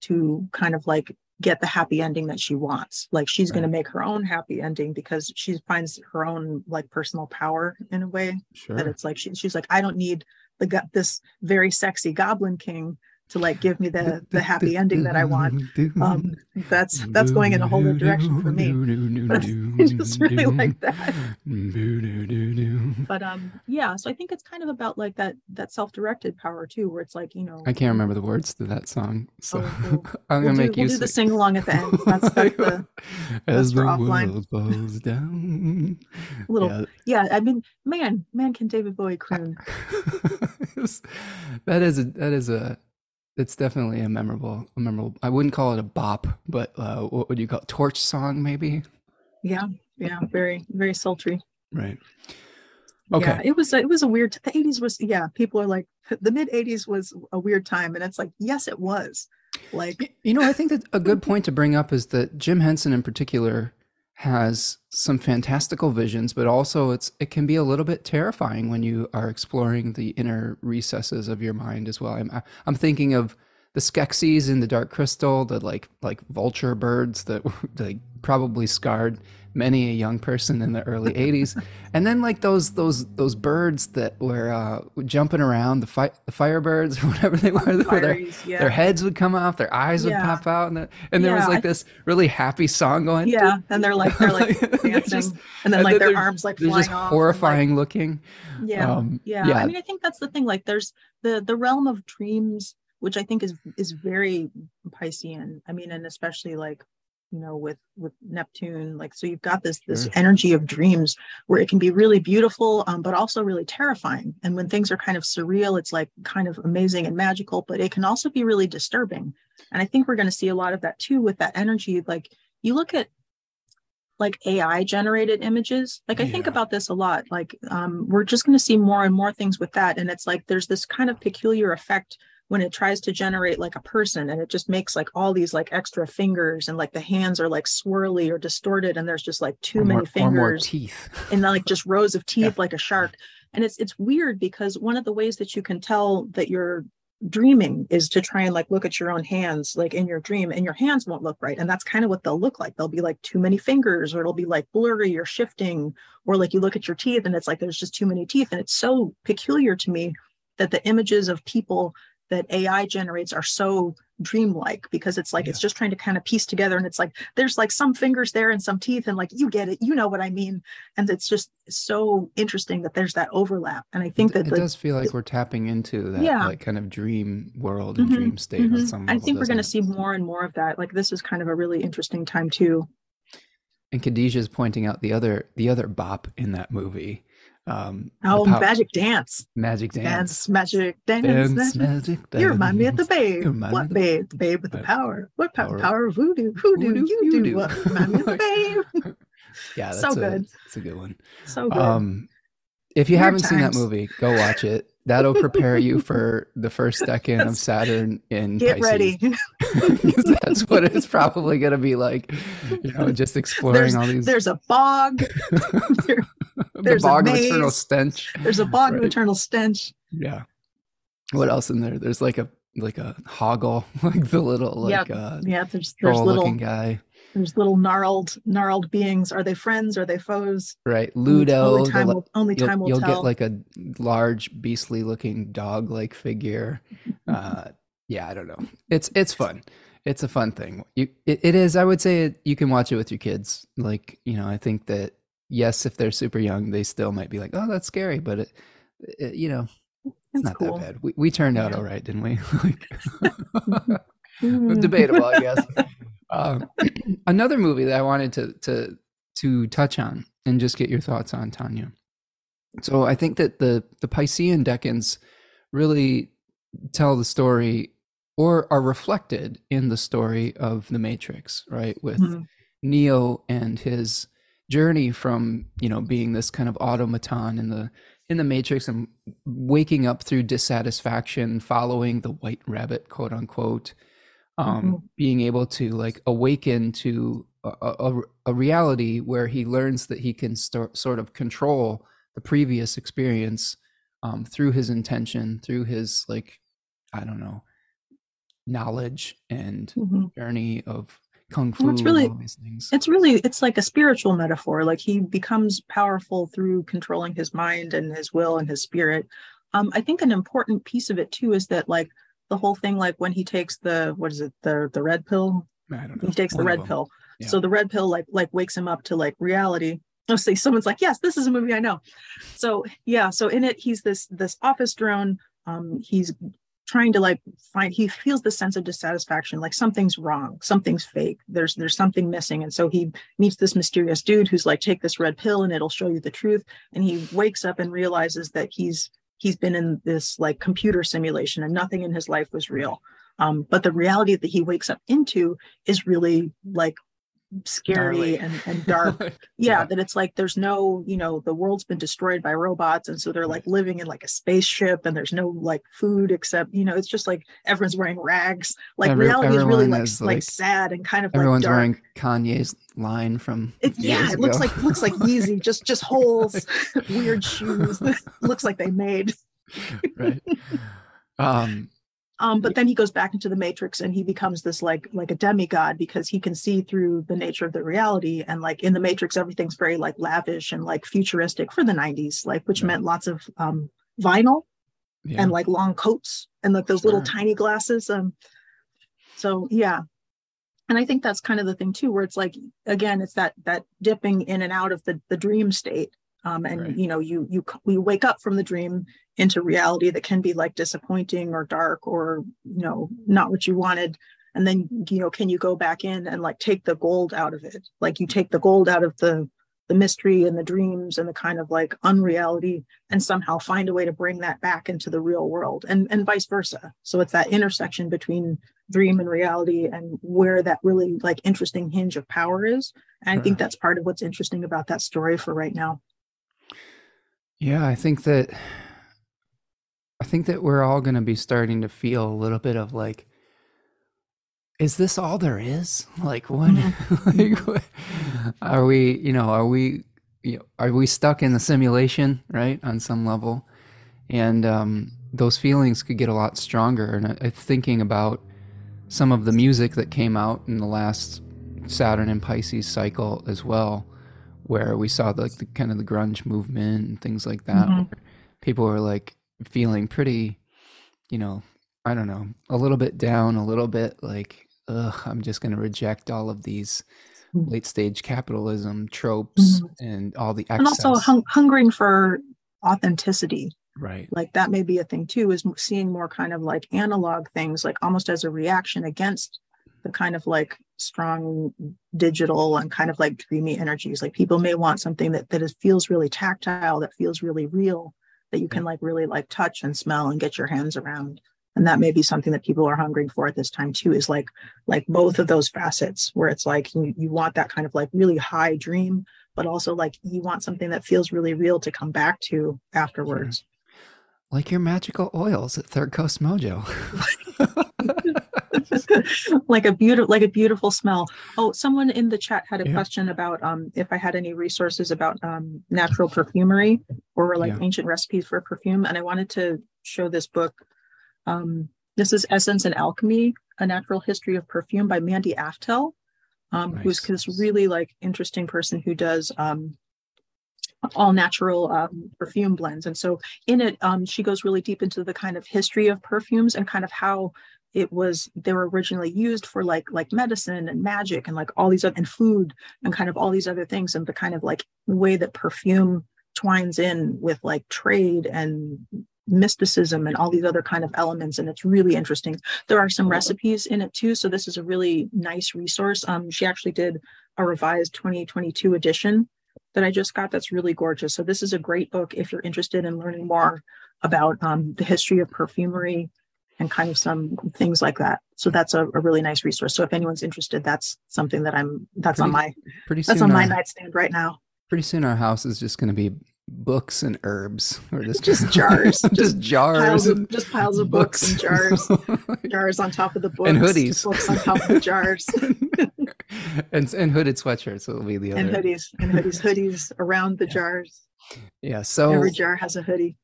[SPEAKER 2] to kind of like get the happy ending that she wants. Like she's right. going to make her own happy ending because she finds her own like personal power in a way
[SPEAKER 1] sure.
[SPEAKER 2] that it's like she, she's like I don't need the this very sexy goblin king to like give me the the happy ending that I want. Um, that's that's going in a whole new direction for me. But I just really like that. But um, yeah. So I think it's kind of about like that that self directed power too, where it's like you know.
[SPEAKER 1] I can't remember the words to that song, so oh,
[SPEAKER 2] we'll, I'm gonna we'll make do, you. We'll do the sing along at the end. That's, that's the
[SPEAKER 1] as the world falls down.
[SPEAKER 2] A little, yeah. yeah. I mean, man, man, can David Bowie croon?
[SPEAKER 1] that is a that is a it's definitely a memorable, a memorable. I wouldn't call it a bop, but uh, what would you call it? torch song? Maybe.
[SPEAKER 2] Yeah, yeah, very, very sultry.
[SPEAKER 1] Right. Okay.
[SPEAKER 2] Yeah, it was it was a weird. The eighties was yeah. People are like the mid eighties was a weird time, and it's like yes, it was. Like
[SPEAKER 1] you know, I think that a good point to bring up is that Jim Henson in particular has some fantastical visions, but also it's it can be a little bit terrifying when you are exploring the inner recesses of your mind as well. I'm I'm thinking of the Skeksis in the Dark Crystal, the like like vulture birds that like probably scarred many a young person in the early 80s and then like those those those birds that were uh, jumping around the, fi- the firebirds or whatever they were their, yeah. their heads would come off their eyes would yeah. pop out and, the, and there yeah, was like this really happy song going
[SPEAKER 2] yeah and they're like they're like dancing just, and then and like then their arms like flying
[SPEAKER 1] just
[SPEAKER 2] off
[SPEAKER 1] horrifying
[SPEAKER 2] like,
[SPEAKER 1] looking
[SPEAKER 2] yeah. Um, yeah yeah i mean i think that's the thing like there's the the realm of dreams which I think is is very Piscean. I mean, and especially like you know with with Neptune, like so you've got this this energy of dreams where it can be really beautiful, um, but also really terrifying. And when things are kind of surreal, it's like kind of amazing and magical, but it can also be really disturbing. And I think we're going to see a lot of that too with that energy. Like you look at like AI generated images. Like I yeah. think about this a lot. Like um, we're just going to see more and more things with that. And it's like there's this kind of peculiar effect when it tries to generate like a person and it just makes like all these like extra fingers and like the hands are like swirly or distorted and there's just like too or many more, fingers
[SPEAKER 1] teeth.
[SPEAKER 2] and like just rows of teeth yeah. like a shark. And it's it's weird because one of the ways that you can tell that you're dreaming is to try and like look at your own hands like in your dream and your hands won't look right and that's kind of what they'll look like. They'll be like too many fingers or it'll be like blurry or shifting or like you look at your teeth and it's like there's just too many teeth and it's so peculiar to me that the images of people that AI generates are so dreamlike because it's like yeah. it's just trying to kind of piece together and it's like there's like some fingers there and some teeth and like you get it you know what i mean and it's just so interesting that there's that overlap and i think that
[SPEAKER 1] it
[SPEAKER 2] the,
[SPEAKER 1] does feel like we're tapping into that yeah. like kind of dream world and mm-hmm, dream state mm-hmm.
[SPEAKER 2] level, i think we're going to see more and more of that like this is kind of a really interesting time too
[SPEAKER 1] and Khadijah is pointing out the other the other bop in that movie um,
[SPEAKER 2] oh, pow- magic dance.
[SPEAKER 1] Magic dance.
[SPEAKER 2] Dance, magic dance. dance magic. magic dance. You remind me of the babe. What the babe? The babe with the power. What power? Power of voodoo. Voodoo, voodoo you, you do. What? Remind me of the babe.
[SPEAKER 1] yeah, that's so a, good. It's a good one.
[SPEAKER 2] So good. Um,
[SPEAKER 1] if you Weird haven't times. seen that movie, go watch it that'll prepare you for the first second of Saturn in
[SPEAKER 2] Get
[SPEAKER 1] Pisces.
[SPEAKER 2] ready.
[SPEAKER 1] that's what it's probably going to be like. You know, just exploring
[SPEAKER 2] there's,
[SPEAKER 1] all these.
[SPEAKER 2] There's a bog.
[SPEAKER 1] there, there's the bog of eternal stench.
[SPEAKER 2] There's a bog right. of eternal stench.
[SPEAKER 1] Yeah. What else in there? There's like a like a hoggle, like the little like
[SPEAKER 2] yep.
[SPEAKER 1] uh,
[SPEAKER 2] yeah. There's there's little
[SPEAKER 1] guy.
[SPEAKER 2] There's little gnarled, gnarled beings. Are they friends? Are they foes?
[SPEAKER 1] Right, Ludo.
[SPEAKER 2] Only time will, only time
[SPEAKER 1] will
[SPEAKER 2] you'll
[SPEAKER 1] tell. get like a large, beastly-looking dog-like figure. Uh, yeah, I don't know. It's it's fun. It's a fun thing. You, it, it is. I would say it, you can watch it with your kids. Like you know, I think that yes, if they're super young, they still might be like, "Oh, that's scary," but it, it you know, it's not cool. that bad. We we turned out yeah. all right, didn't we? Mm-hmm. Debatable, I guess. Um, another movie that I wanted to to to touch on and just get your thoughts on, Tanya. So I think that the the Piscean decans really tell the story or are reflected in the story of the Matrix, right? With mm-hmm. Neo and his journey from you know being this kind of automaton in the in the Matrix and waking up through dissatisfaction, following the White Rabbit, quote unquote, um, mm-hmm. being able to like awaken to a, a, a, reality where he learns that he can start, sort of control the previous experience um, through his intention, through his like, I don't know, knowledge and mm-hmm. journey of kung fu. Well, it's really,
[SPEAKER 2] it's really, it's like a spiritual metaphor. Like he becomes powerful through controlling his mind and his will and his spirit. Um, I think an important piece of it too is that like the whole thing like when he takes the what is it the the red pill?
[SPEAKER 1] I don't know.
[SPEAKER 2] he takes the
[SPEAKER 1] One of
[SPEAKER 2] red pill.
[SPEAKER 1] Yeah.
[SPEAKER 2] so the red pill like like wakes him up to like reality. Oh see someone's like yes this is a movie i know. So yeah so in it he's this this office drone. Um he's trying to like find he feels this sense of dissatisfaction like something's wrong something's fake. There's there's something missing. And so he meets this mysterious dude who's like take this red pill and it'll show you the truth. And he wakes up and realizes that he's he's been in this like computer simulation and nothing in his life was real. Um, but the reality that he wakes up into is really like scary and, and dark yeah,
[SPEAKER 1] Yeah.
[SPEAKER 2] that it's like there's no you know the world's been destroyed by robots and so they're like living in like a spaceship and there's no like food except you know it's just like everyone's wearing rags like
[SPEAKER 1] Every-
[SPEAKER 2] reality is really like,
[SPEAKER 1] is,
[SPEAKER 2] like
[SPEAKER 1] like-
[SPEAKER 2] sad and kind of
[SPEAKER 1] Everyone's
[SPEAKER 2] dark.
[SPEAKER 1] wearing Kanye's line from.
[SPEAKER 2] it, yeah it looks like looks like Yeezy just just holes weird shoes looks like they made
[SPEAKER 1] right. Um,
[SPEAKER 2] um but then he goes back into the matrix and he becomes this like like a demigod because he can see through the nature of the reality and like in the matrix everything's very like lavish and like futuristic for the 90s like which
[SPEAKER 1] Right.
[SPEAKER 2] meant lots of um vinyl
[SPEAKER 1] yeah.
[SPEAKER 2] and like long coats and like those little tiny glasses um so yeah and i think that's kind of the thing too where it's like again it's that that dipping in and out of the the dream state um and
[SPEAKER 1] Right.
[SPEAKER 2] you know you you we wake up from the dream into reality that can be like disappointing or dark or you know not what you wanted. And then you know can you go back in and like take the gold out of it? Like you take the gold out of the the mystery and the dreams and the kind of like unreality and somehow find a way to bring that back into the real world and and vice versa. So it's that intersection between dream and reality and where that really like interesting hinge of power is. And i think
[SPEAKER 1] mm.
[SPEAKER 2] that's part of what's interesting about that story for right now.
[SPEAKER 1] Yeah, I think that I think that we're all going to be starting to feel a little bit of like is this all there is? Like what, like, what are we, you know, are we you know, are we stuck in the simulation, right? On some level. And um those feelings could get a lot stronger and I, I'm thinking about some of the music that came out in the last Saturn and Pisces cycle as well where we saw like the kind of the grunge movement and things like that.
[SPEAKER 2] Mhm.
[SPEAKER 1] People were like feeling pretty, you know, I don't know, a little bit down, a little bit like, ugh, I'm just going to reject all of these
[SPEAKER 2] Mhm.
[SPEAKER 1] late stage capitalism tropes
[SPEAKER 2] Mhm.
[SPEAKER 1] and all the
[SPEAKER 2] and also hung- hungering for authenticity
[SPEAKER 1] right.
[SPEAKER 2] like that may be a thing too is seeing more kind of like analog things like almost as a reaction against the kind of like strong digital and kind of like dreamy energies like people may want something that that is, feels really tactile that feels really real that you can mm-hmm. like really like touch and smell and get your hands around. And that may be something that people are hungering for at this time too is like like both of those facets where it's like you, you want that kind of like really high dream but also like you want something that feels really real to come back to afterwards.
[SPEAKER 1] Like your magical oils at Third Coast Mojo.
[SPEAKER 2] like a beautiful like a beautiful smell oh someone in the chat had a
[SPEAKER 1] Yeah.
[SPEAKER 2] question about um if i had any resources about um natural perfumery or like
[SPEAKER 1] Yeah.
[SPEAKER 2] ancient recipes for perfume and i wanted to show this book um this is essence and alchemy a natural history of perfume by mandy aftel um who's this really like interesting person who does um all natural um, perfume blends and so in it um, she goes really deep into the kind of history of perfumes and kind of how it was they were originally used for like like medicine and magic and like all these other and food and kind of all these other things and the kind of like way that perfume twines in with like trade and mysticism and all these other kind of elements and it's really interesting. There are some recipes in it too so this is a really nice resource. Um she actually did a revised 2022 edition that i just got that's really gorgeous. So this is a great book if you're interested in learning more about um, the history of perfumery and kind of some things like that so that's a, a really nice resource so if anyone's interested that's something that i'm that's on my
[SPEAKER 1] Pretty soon,
[SPEAKER 2] that's on my
[SPEAKER 1] our,
[SPEAKER 2] nightstand right now
[SPEAKER 1] pretty soon our house is just going to be books and herbs. We're just
[SPEAKER 2] Just jars.
[SPEAKER 1] just,
[SPEAKER 2] Just
[SPEAKER 1] jars,
[SPEAKER 2] piles of just piles of books, and jars jars on top of the books
[SPEAKER 1] And hoodies.
[SPEAKER 2] books on top of the jars
[SPEAKER 1] and and hooded sweatshirts will be the other.
[SPEAKER 2] and hoodies and hoodies hoodies around the
[SPEAKER 1] Yeah.
[SPEAKER 2] jars
[SPEAKER 1] Yeah. So
[SPEAKER 2] every jar has a hoodie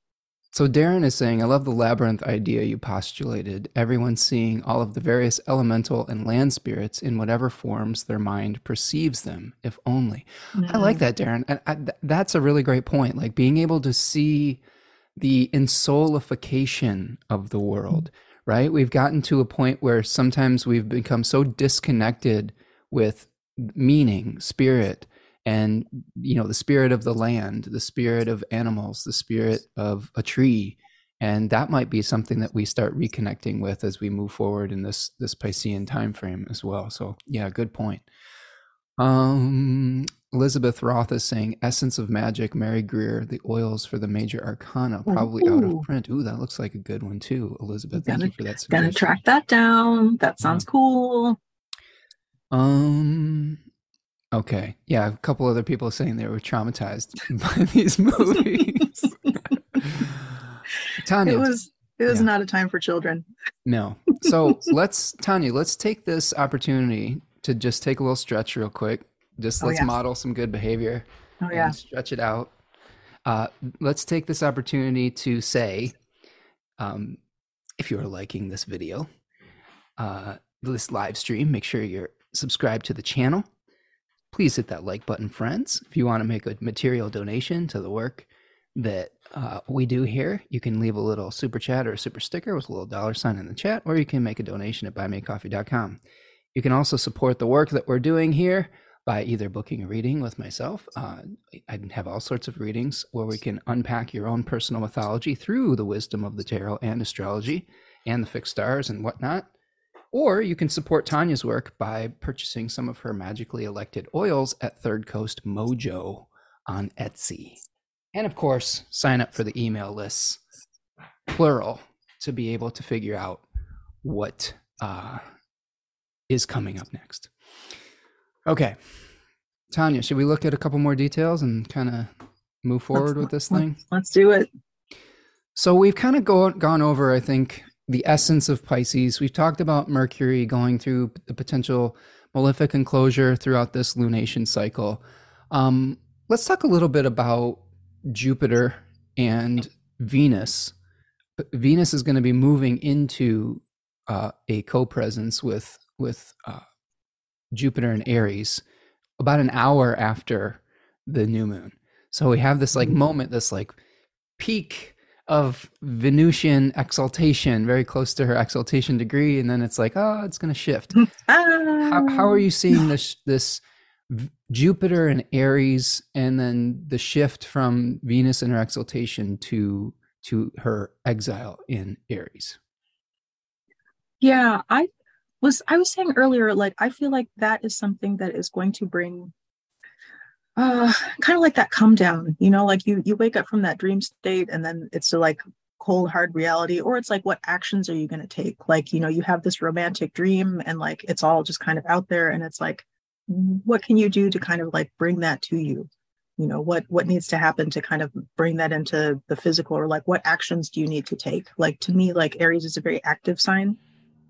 [SPEAKER 1] So Darren is saying, I love the labyrinth idea you postulated. Everyone seeing all of the various elemental and land spirits in whatever forms their mind perceives them, if only. I mm-hmm. like that, Darren. And I, th- that's a really great point. Like being able to see the ensoulification of the world, right? We've gotten to a point where sometimes we've become so disconnected with meaning, spirit, and you know the spirit of the land, the spirit of animals, the spirit of a tree, and that might be something that we start reconnecting with as we move forward in this this Piscean time frame as well. So yeah, good point. Um, Elizabeth Roth is saying Essence of Magic, Mary Greer, the oils for the major arcana, probably Ooh. out of print. Ooh, that looks like a good one too, Elizabeth. Thank you for that.
[SPEAKER 2] Suggestion. Gonna track that down. That sounds yeah. cool.
[SPEAKER 1] Um. Okay. Yeah, a couple other people saying they were traumatized by these movies.
[SPEAKER 2] Tanya, it was it was yeah. not a time for children.
[SPEAKER 1] No. So let's Tanya, let's take this opportunity to just take a little stretch real quick. Just oh, let's oh, yes. model some good behavior.
[SPEAKER 2] Oh yeah.
[SPEAKER 1] Stretch it out. Uh, let's take this opportunity to say, um, if you are liking this video, uh, this live stream, make sure you're subscribed to the channel. Please hit that like button, friends. If you want to make a material donation to the work that uh, we do here, you can leave a little super chat or a super sticker with a little dollar sign in the chat, or you can make a donation at buymeacoffee.com. You can also support the work that we're doing here by either booking a reading with myself. Uh, I have all sorts of readings where we can unpack your own personal mythology through the wisdom of the tarot and astrology and the fixed stars and whatnot. Or you can support Tanya's work by purchasing some of her magically elected oils at Third Coast Mojo on Etsy. And of course, sign up for the email lists, plural, to be able to figure out what uh, is coming up next. Okay. Tanya, should we look at a couple more details and kind of move forward let's, with this thing?
[SPEAKER 2] Let's do it.
[SPEAKER 1] So we've kind of go, gone over, I think, the essence of Pisces. We've talked about Mercury going through the potential malefic enclosure throughout this lunation cycle. Um, let's talk a little bit about Jupiter and Venus. Venus is going to be moving into uh, a co-presence with with uh, Jupiter and Aries about an hour after the new moon. So we have this like mm-hmm. moment, this like peak of Venusian exaltation, very close to her exaltation degree, and then it's like, oh, it's going to shift. Ah. how, how are you seeing this this Jupiter and Aries, and then the shift from Venus and her exaltation to to her exile in Aries?
[SPEAKER 2] Yeah, I was I was saying earlier, like I feel like that is something that is going to bring uh kind of like that come down, you know, like you you wake up from that dream state and then it's like cold hard reality or it's like what actions are you going to take? Like you know you have this romantic dream and like it's all just kind of out there and it's like what can you do to kind of like bring that to you? You know what what needs to happen to kind of bring that into the physical or like what actions do you need to take? Like to me like aries is a very active sign.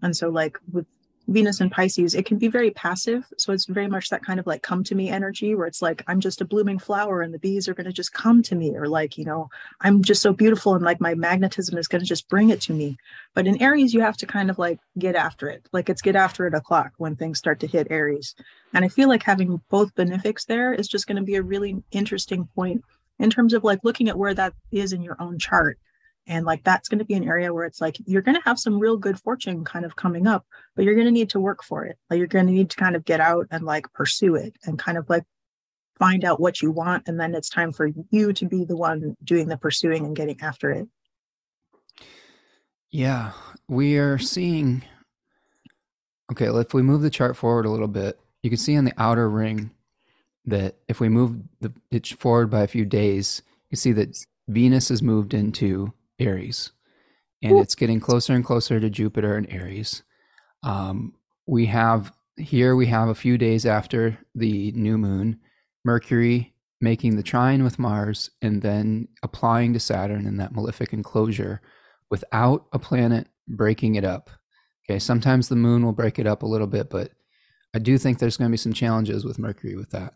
[SPEAKER 2] And so like with Venus and Pisces, it can be very passive. So it's very much that kind of like come to me energy where it's like, I'm just a blooming flower and the bees are going to just come to me. Or like, you know, I'm just so beautiful and like my magnetism is going to just bring it to me. But in Aries, you have to kind of like get after it. Like it's get after it o'clock when things start to hit Aries. And I feel like having both benefics there is just going to be a really interesting point in terms of like looking at where that is in your own chart and like that's going to be an area where it's like you're going to have some real good fortune kind of coming up, but you're going to need to work for it. Like you're going to need to kind of get out and like pursue it and kind of like find out what you want. And then it's time for you to be the one doing the pursuing and getting after it.
[SPEAKER 1] Yeah, we are seeing. Okay, if we move the chart forward a little bit, you can see on the outer ring that if we move the it forward by a few days, you see that Venus has moved into Aries, and it's getting closer and closer to Jupiter and Aries. Um, we have here we have a few days after the new moon, Mercury making the trine with Mars and then applying to Saturn in that malefic enclosure without a planet breaking it up. Okay, sometimes the moon will break it up a little bit, but I do think there's going to be some challenges with Mercury with that.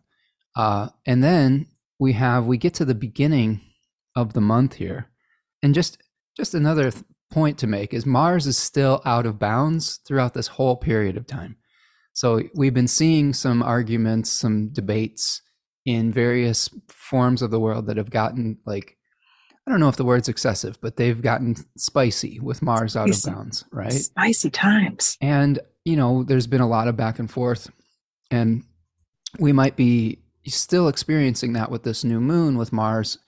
[SPEAKER 1] Uh, and then we have we get to the beginning of the month here, and just just another th- point to make is Mars is still out of bounds throughout this whole period of time. So we've been seeing some arguments, some debates in various forms of the world that have gotten like I don't know if the word's excessive, but they've gotten spicy with Mars out spicy. of bounds, right?
[SPEAKER 2] Spicy times.
[SPEAKER 1] And, you know, there's been a lot of back and forth. And we might be still experiencing that with this new moon with Mars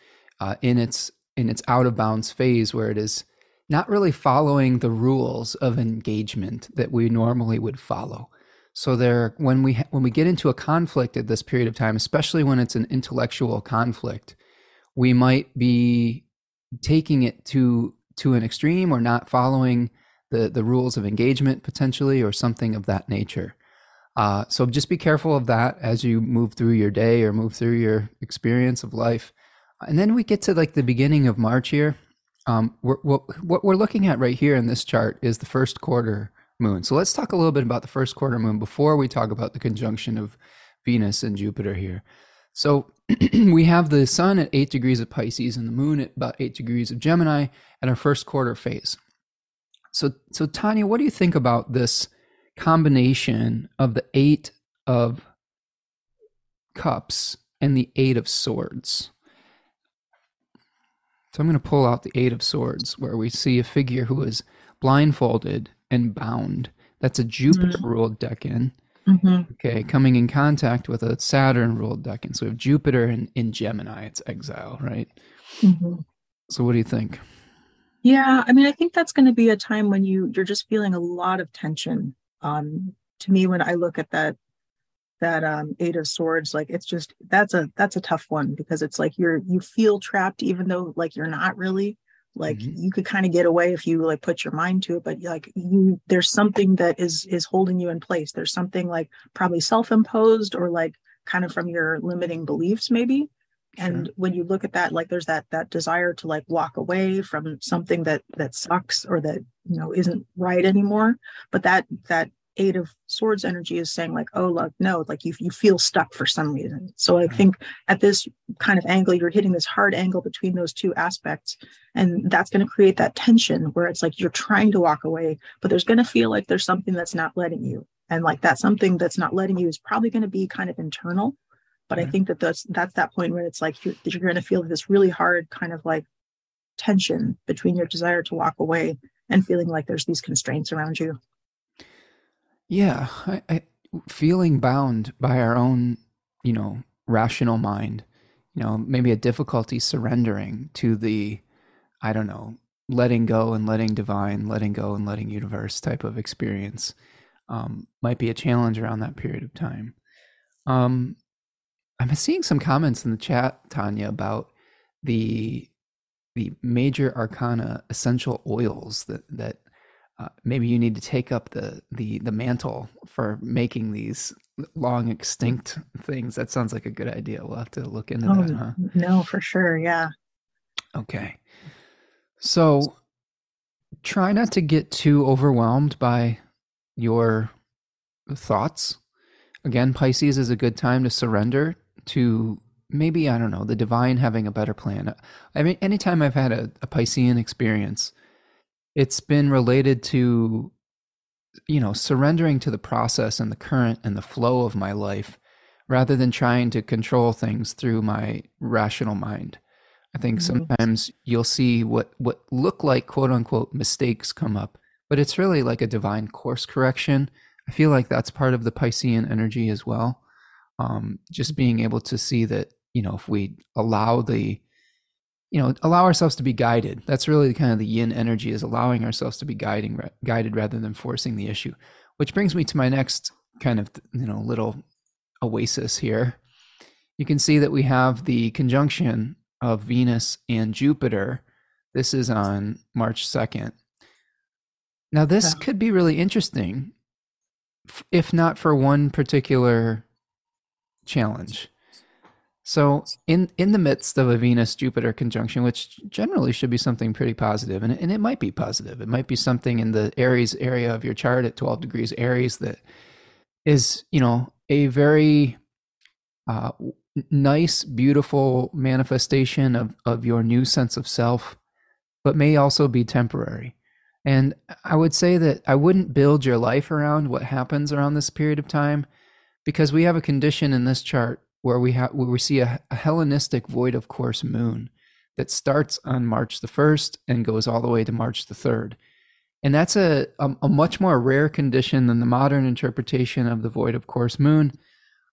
[SPEAKER 1] uh, in its in its out of bounds phase where it is not really following the rules of engagement that we normally would follow. So there when we when we get into a conflict at this period of time, especially when it's an intellectual conflict, we might be taking it to to an extreme or not following the the rules of engagement potentially or something of that nature. Uh, so just be careful of that as you move through your day or move through your experience of life. And then we get to like the beginning of March here. Um, we're, what, what we're looking at right here in this chart is the first quarter moon. So let's talk a little bit about the first quarter moon before we talk about the conjunction of Venus and Jupiter here. So we have the sun at eight degrees of Pisces and the moon at about eight degrees of Gemini at our first quarter phase. So, so Tanya, what do you think about this combination of the eight of cups and the eight of swords? So I'm going to pull out the eight of swords, where we see a figure who is blindfolded and bound. That's a Jupiter ruled decan. Mm-hmm. Okay, coming in contact with a Saturn ruled decan. So we have Jupiter in, in Gemini, it's exile, right? Mm-hmm. So what do you think?
[SPEAKER 2] Yeah, I mean, I think that's going to be a time when you you're just feeling a lot of tension. Um, to me, when I look at that that um eight of swords like it's just that's a that's a tough one because it's like you're you feel trapped even though like you're not really like mm-hmm. you could kind of get away if you like put your mind to it but like you there's something that is is holding you in place there's something like probably self-imposed or like kind of from your limiting beliefs maybe sure. and when you look at that like there's that that desire to like walk away from something that that sucks or that you know isn't right anymore but that that eight of swords energy is saying like oh look no like you, you feel stuck for some reason. So i mm-hmm. think at this kind of angle you're hitting this hard angle between those two aspects and that's going to create that tension where it's like you're trying to walk away but there's going to feel like there's something that's not letting you. And like that something that's not letting you is probably going to be kind of internal but i mm-hmm. think that that's that's that point where it's like you're, you're going to feel this really hard kind of like tension between your desire to walk away and feeling like there's these constraints around you
[SPEAKER 1] yeah, I, I, feeling bound by our own, you know, rational mind, you know, maybe a difficulty surrendering to the, I don't know, letting go and letting divine, letting go and letting universe type of experience um, might be a challenge around that period of time. Um, I'm seeing some comments in the chat, Tanya, about the the major arcana essential oils that that uh, maybe you need to take up the the the mantle for making these long extinct things. That sounds like a good idea. We'll have to look into oh, that. Huh?
[SPEAKER 2] No, for sure. Yeah.
[SPEAKER 1] Okay. So try not to get too overwhelmed by your thoughts. Again, Pisces is a good time to surrender to maybe, I don't know, the divine having a better plan. I mean, anytime I've had a, a Piscean experience, it's been related to you know surrendering to the process and the current and the flow of my life rather than trying to control things through my rational mind. I think mm-hmm. sometimes you'll see what what look like quote unquote mistakes come up but it's really like a divine course correction. I feel like that's part of the piscean energy as well um, just being able to see that you know if we allow the you know allow ourselves to be guided. That's really kind of the yin energy is allowing ourselves to be guiding guided rather than forcing the issue which brings me to my next kind of you know little oasis here. You can see that we have the conjunction of venus and jupiter. This is on march 2nd now this could be really interesting if not for one particular challenge so in in the midst of a Venus Jupiter conjunction, which generally should be something pretty positive, and it, and it might be positive. It might be something in the Aries area of your chart at 12 degrees Aries that is, you know, a very uh, nice, beautiful manifestation of of your new sense of self, but may also be temporary. And I would say that I wouldn't build your life around what happens around this period of time because we have a condition in this chart where we have where we see a, a Hellenistic void of course moon that starts on March the 1st and goes all the way to March the 3rd. And that's a, a, a much more rare condition than the modern interpretation of the void of course moon.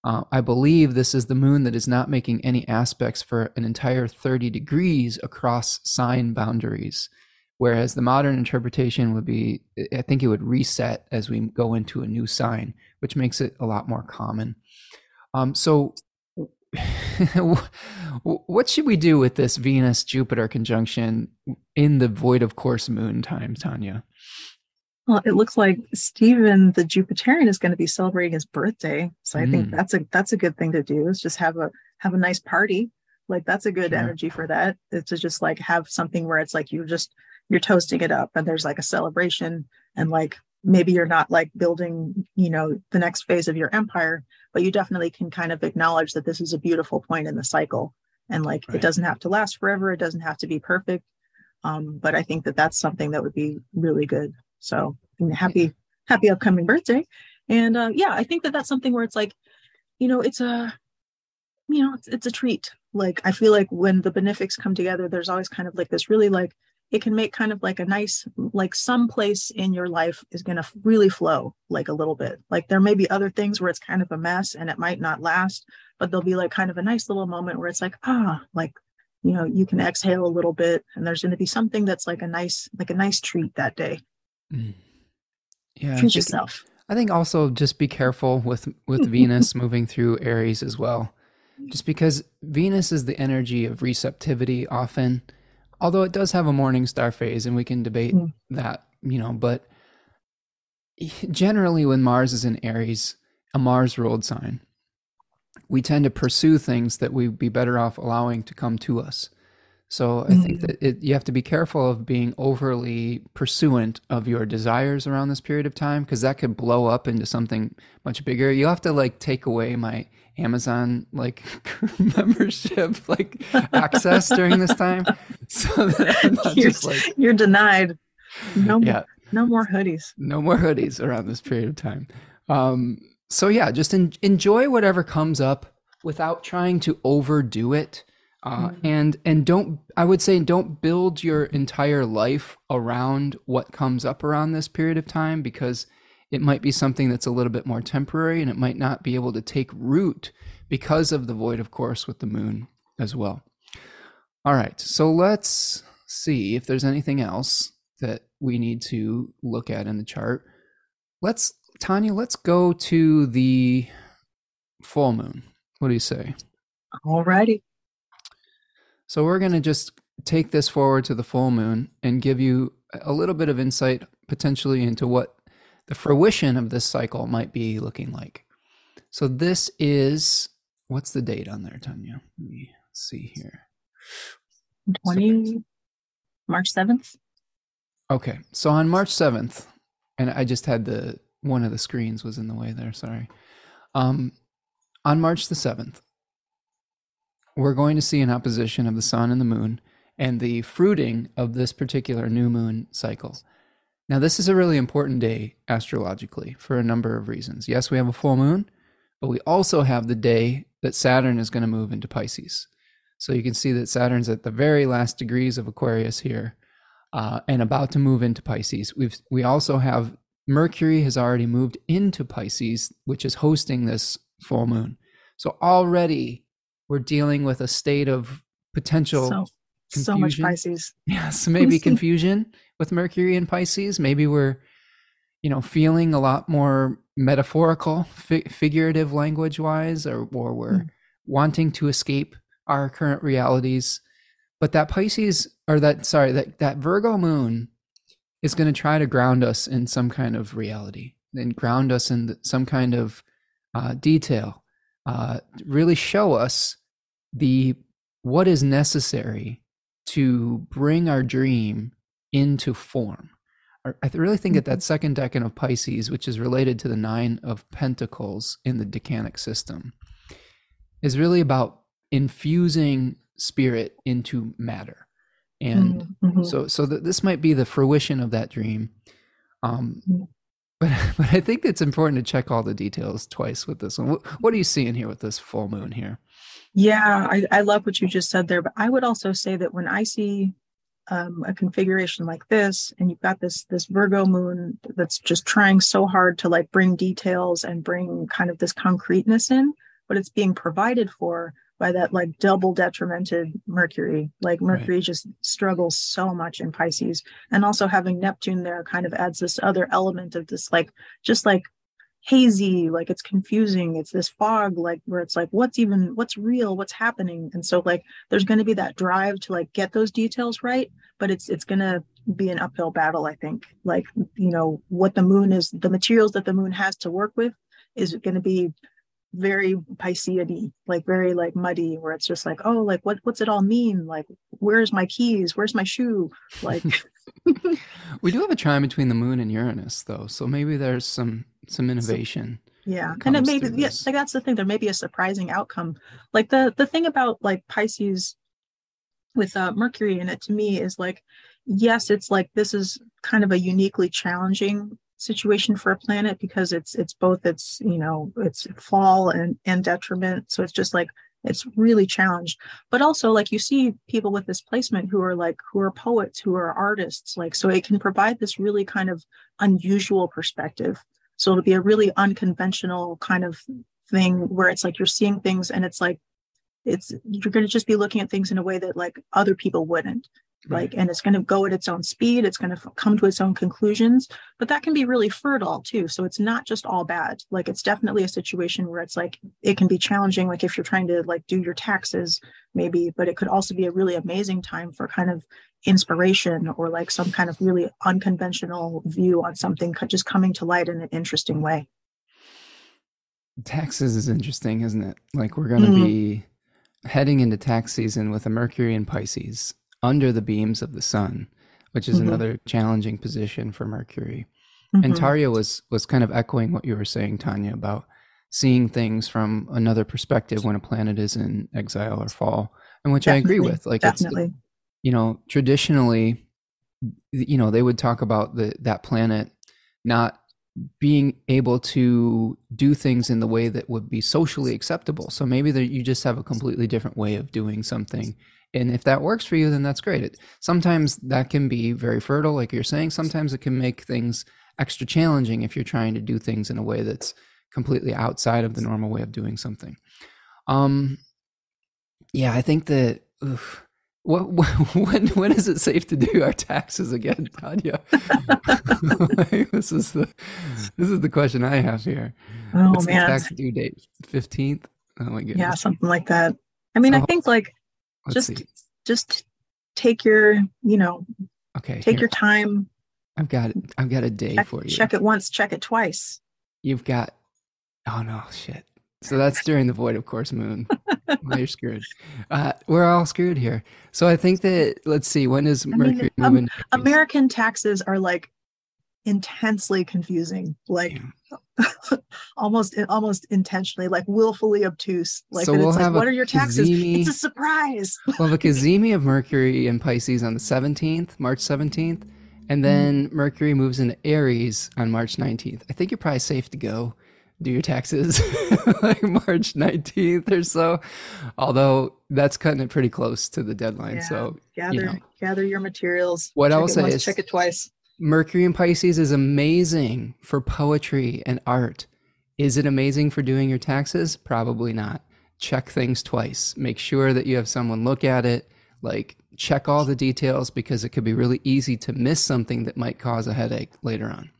[SPEAKER 1] Uh, I believe this is the moon that is not making any aspects for an entire 30 degrees across sign boundaries. Whereas the modern interpretation would be, I think it would reset as we go into a new sign, which makes it a lot more common. Um, so, what should we do with this Venus Jupiter conjunction in the void of course moon time, Tanya?
[SPEAKER 2] Well, it looks like Stephen, the Jupiterian, is going to be celebrating his birthday. So I mm. think that's a that's a good thing to do. Is just have a have a nice party. Like that's a good sure. energy for that. It's to just like have something where it's like you're just you're toasting it up and there's like a celebration and like maybe you're not like building you know the next phase of your empire but you definitely can kind of acknowledge that this is a beautiful point in the cycle and like right. it doesn't have to last forever it doesn't have to be perfect um, but i think that that's something that would be really good so happy, happy upcoming birthday. And uh, yeah, I think that that's something where it's like, you know, it's a, you know, it's, it's a treat. Like I feel like when the benefics come together, there's always kind of like this really like it can make kind of like a nice like some place in your life is going to really flow like a little bit like there may be other things where it's kind of a mess and it might not last but there'll be like kind of a nice little moment where it's like ah like you know you can exhale a little bit and there's going to be something that's like a nice like a nice treat that day
[SPEAKER 1] Mm. Yeah,
[SPEAKER 2] Treat yourself.
[SPEAKER 1] I think also just be careful with with Venus moving through Aries as well, just because Venus is the energy of receptivity often, although it does have a morning star phase, and we can debate mm. that, you know. But generally, when Mars is in Aries, a Mars ruled sign, we tend to pursue things that we'd be better off allowing to come to us. So I think mm-hmm. that it, you have to be careful of being overly pursuant of your desires around this period of time because that could blow up into something much bigger. You have to like take away my Amazon like membership like access during this time, so
[SPEAKER 2] that you're, just like you're denied. No, yeah, no more hoodies.
[SPEAKER 1] No more hoodies around this period of time. Um, so yeah, just en- enjoy whatever comes up without trying to overdo it uh, mm-hmm. and and don't i would say don't build your entire life around what comes up around this period of time because it might be something that's a little bit more temporary and it might not be able to take root because of the void of course with the moon as well. All right so let's see if there's anything else that we need to look at in the chart. Let's tanya let's go to the full moon. What do you say?
[SPEAKER 2] All righty.
[SPEAKER 1] So we're going to just take this forward to the full moon and give you a little bit of insight potentially into what the fruition of this cycle might be looking like. So this is what's the date on there, Tanya? Let me see here.
[SPEAKER 2] 20 March 7th.
[SPEAKER 1] Okay. So on March 7th, and I just had the one of the screens was in the way there, sorry. Um on March the 7th, we're going to see an opposition of the sun and the moon and the fruiting of this particular new moon cycle. Now, this is a really important day astrologically for a number of reasons. Yes, we have a full moon, but we also have the day that Saturn is going to move into Pisces. So you can see that Saturn's at the very last degrees of Aquarius here uh, and about to move into Pisces. We've, we also have Mercury has already moved into Pisces, which is hosting this full moon. So already we're dealing with a state of potential
[SPEAKER 2] so, so much Pisces.
[SPEAKER 1] Yes, maybe confusion with Mercury and Pisces. Maybe we're, you know, feeling a lot more metaphorical, fi- figurative language wise, or, or we're mm. wanting to escape our current realities. But that Pisces, or that, sorry, that, that Virgo moon is going to try to ground us in some kind of reality and ground us in some kind of uh, detail, uh, really show us the what is necessary to bring our dream into form. I really think that that mm-hmm. second decan of Pisces, which is related to the nine of Pentacles in the decanic system, is really about infusing spirit into matter. And mm-hmm. mm-hmm. so, so that this might be the fruition of that dream. Um, mm-hmm. but, but I think it's important to check all the details twice with this one. What, what are you seeing here with this full moon here?
[SPEAKER 2] Yeah, I, I love what you just said there. But I would also say that when I see um, a configuration like this, and you've got this this Virgo moon that's just trying so hard to like bring details and bring kind of this concreteness in, but it's being provided for by that like double detrimented Mercury. Like Mercury right. just struggles so much in Pisces. And also having Neptune there kind of adds this other element of this like just like hazy, like it's confusing. It's this fog, like where it's like, what's even what's real, what's happening? And so like there's gonna be that drive to like get those details right, but it's it's gonna be an uphill battle, I think. Like, you know, what the moon is, the materials that the moon has to work with is it going to be very Piscean like very like muddy, where it's just like, oh, like what what's it all mean? Like, where's my keys? Where's my shoe? Like
[SPEAKER 1] we do have a trine between the moon and Uranus though, so maybe there's some some innovation.
[SPEAKER 2] Yeah. And it maybe yeah, like that's the thing. There may be a surprising outcome. Like the the thing about like Pisces with uh Mercury in it to me is like, yes, it's like this is kind of a uniquely challenging situation for a planet because it's it's both its you know it's fall and and detriment. So it's just like it's really challenged. But also like you see people with this placement who are like who are poets who are artists like so it can provide this really kind of unusual perspective. So it'll be a really unconventional kind of thing where it's like you're seeing things and it's like it's you're going to just be looking at things in a way that like other people wouldn't like and it's going to go at its own speed it's going to come to its own conclusions but that can be really fertile too so it's not just all bad. Like it's definitely a situation where it's like it can be challenging like if you're trying to like do your taxes maybe but it could also be a really amazing time for kind of inspiration or like some kind of really unconventional view on something just coming to light in an interesting way.
[SPEAKER 1] Taxes is interesting isn't it? Like we're going to mm-hmm. be heading into tax season with a mercury in pisces under the beams of the sun, which is mm-hmm. another challenging position for Mercury. Mm-hmm. And Tarja was was kind of echoing what you were saying, Tanya, about seeing things from another perspective when a planet is in exile or fall, and which definitely, I agree with. Like definitely. it's you know traditionally, you know they would talk about the that planet not being able to do things in the way that would be socially acceptable. So maybe that you just have a completely different way of doing something and if that works for you then that's great it, sometimes that can be very fertile like you're saying sometimes it can make things extra challenging if you're trying to do things in a way that's completely outside of the normal way of doing something um yeah i think that oof, what, when when is it safe to do our taxes again, Tanya? this is the this is the question I have here.
[SPEAKER 2] Oh What's man,
[SPEAKER 1] the tax due date fifteenth. Oh my goodness.
[SPEAKER 2] Yeah, something like that. I mean, so, I think like Let's just see. just take your you know
[SPEAKER 1] okay
[SPEAKER 2] take here. your time.
[SPEAKER 1] I've got i've got a day
[SPEAKER 2] check,
[SPEAKER 1] for you.
[SPEAKER 2] check it once check it twice.
[SPEAKER 1] You've got oh no shit. So that's during the void of course moon. Well, you're screwed. Uh, we're all screwed here. So i think that let's see when is mercury I mean, um,
[SPEAKER 2] american taxes are like intensely confusing like yeah. almost almost intentionally like willfully obtuse like, so we'll it's like what are your taxes it's a surprise
[SPEAKER 1] well the cazimi of mercury in pisces on the 17th march 17th and mm-hmm. then mm. mercury moves into aries on march 19th i think you're probably safe to go do your taxes like march 19th or so although that's cutting it pretty close to the deadline yeah. so
[SPEAKER 2] gather you know. gather your materials
[SPEAKER 1] what i'll say is
[SPEAKER 2] check it twice
[SPEAKER 1] Mercury in Pisces is amazing for poetry and art. Is it amazing for doing your taxes? Probably not. Check things twice. Make sure that you have someone look at it. Like, check all the details because it could be really easy to miss something that might cause a headache later on.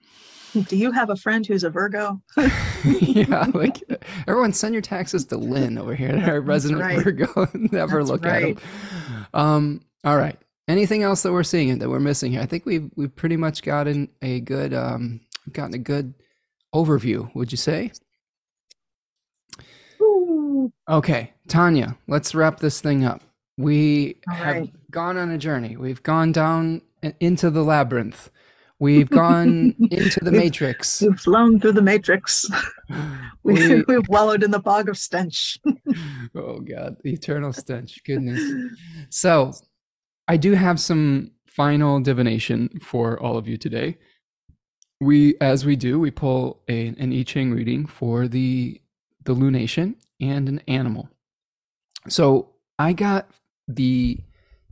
[SPEAKER 2] Do you have a friend who's a Virgo?
[SPEAKER 1] yeah, like everyone send your taxes to Lynn over here, our resident right. Virgo. Never That's look right. at them. Um, all right. Anything else that we're seeing that we're missing here? I think we've we've pretty much gotten a good um, gotten a good overview. Would you say?
[SPEAKER 2] Ooh.
[SPEAKER 1] Okay, Tanya, let's wrap this thing up. We All have right. gone on a journey. We've gone down into the labyrinth. We've gone into the matrix.
[SPEAKER 2] We've flown through the matrix. we, we've wallowed in the bog of stench.
[SPEAKER 1] oh God, the eternal stench. Goodness. So I do have some final divination for all of you today. We, as we do, we pull a, an I Ching reading for the the lunation and an animal. So I got the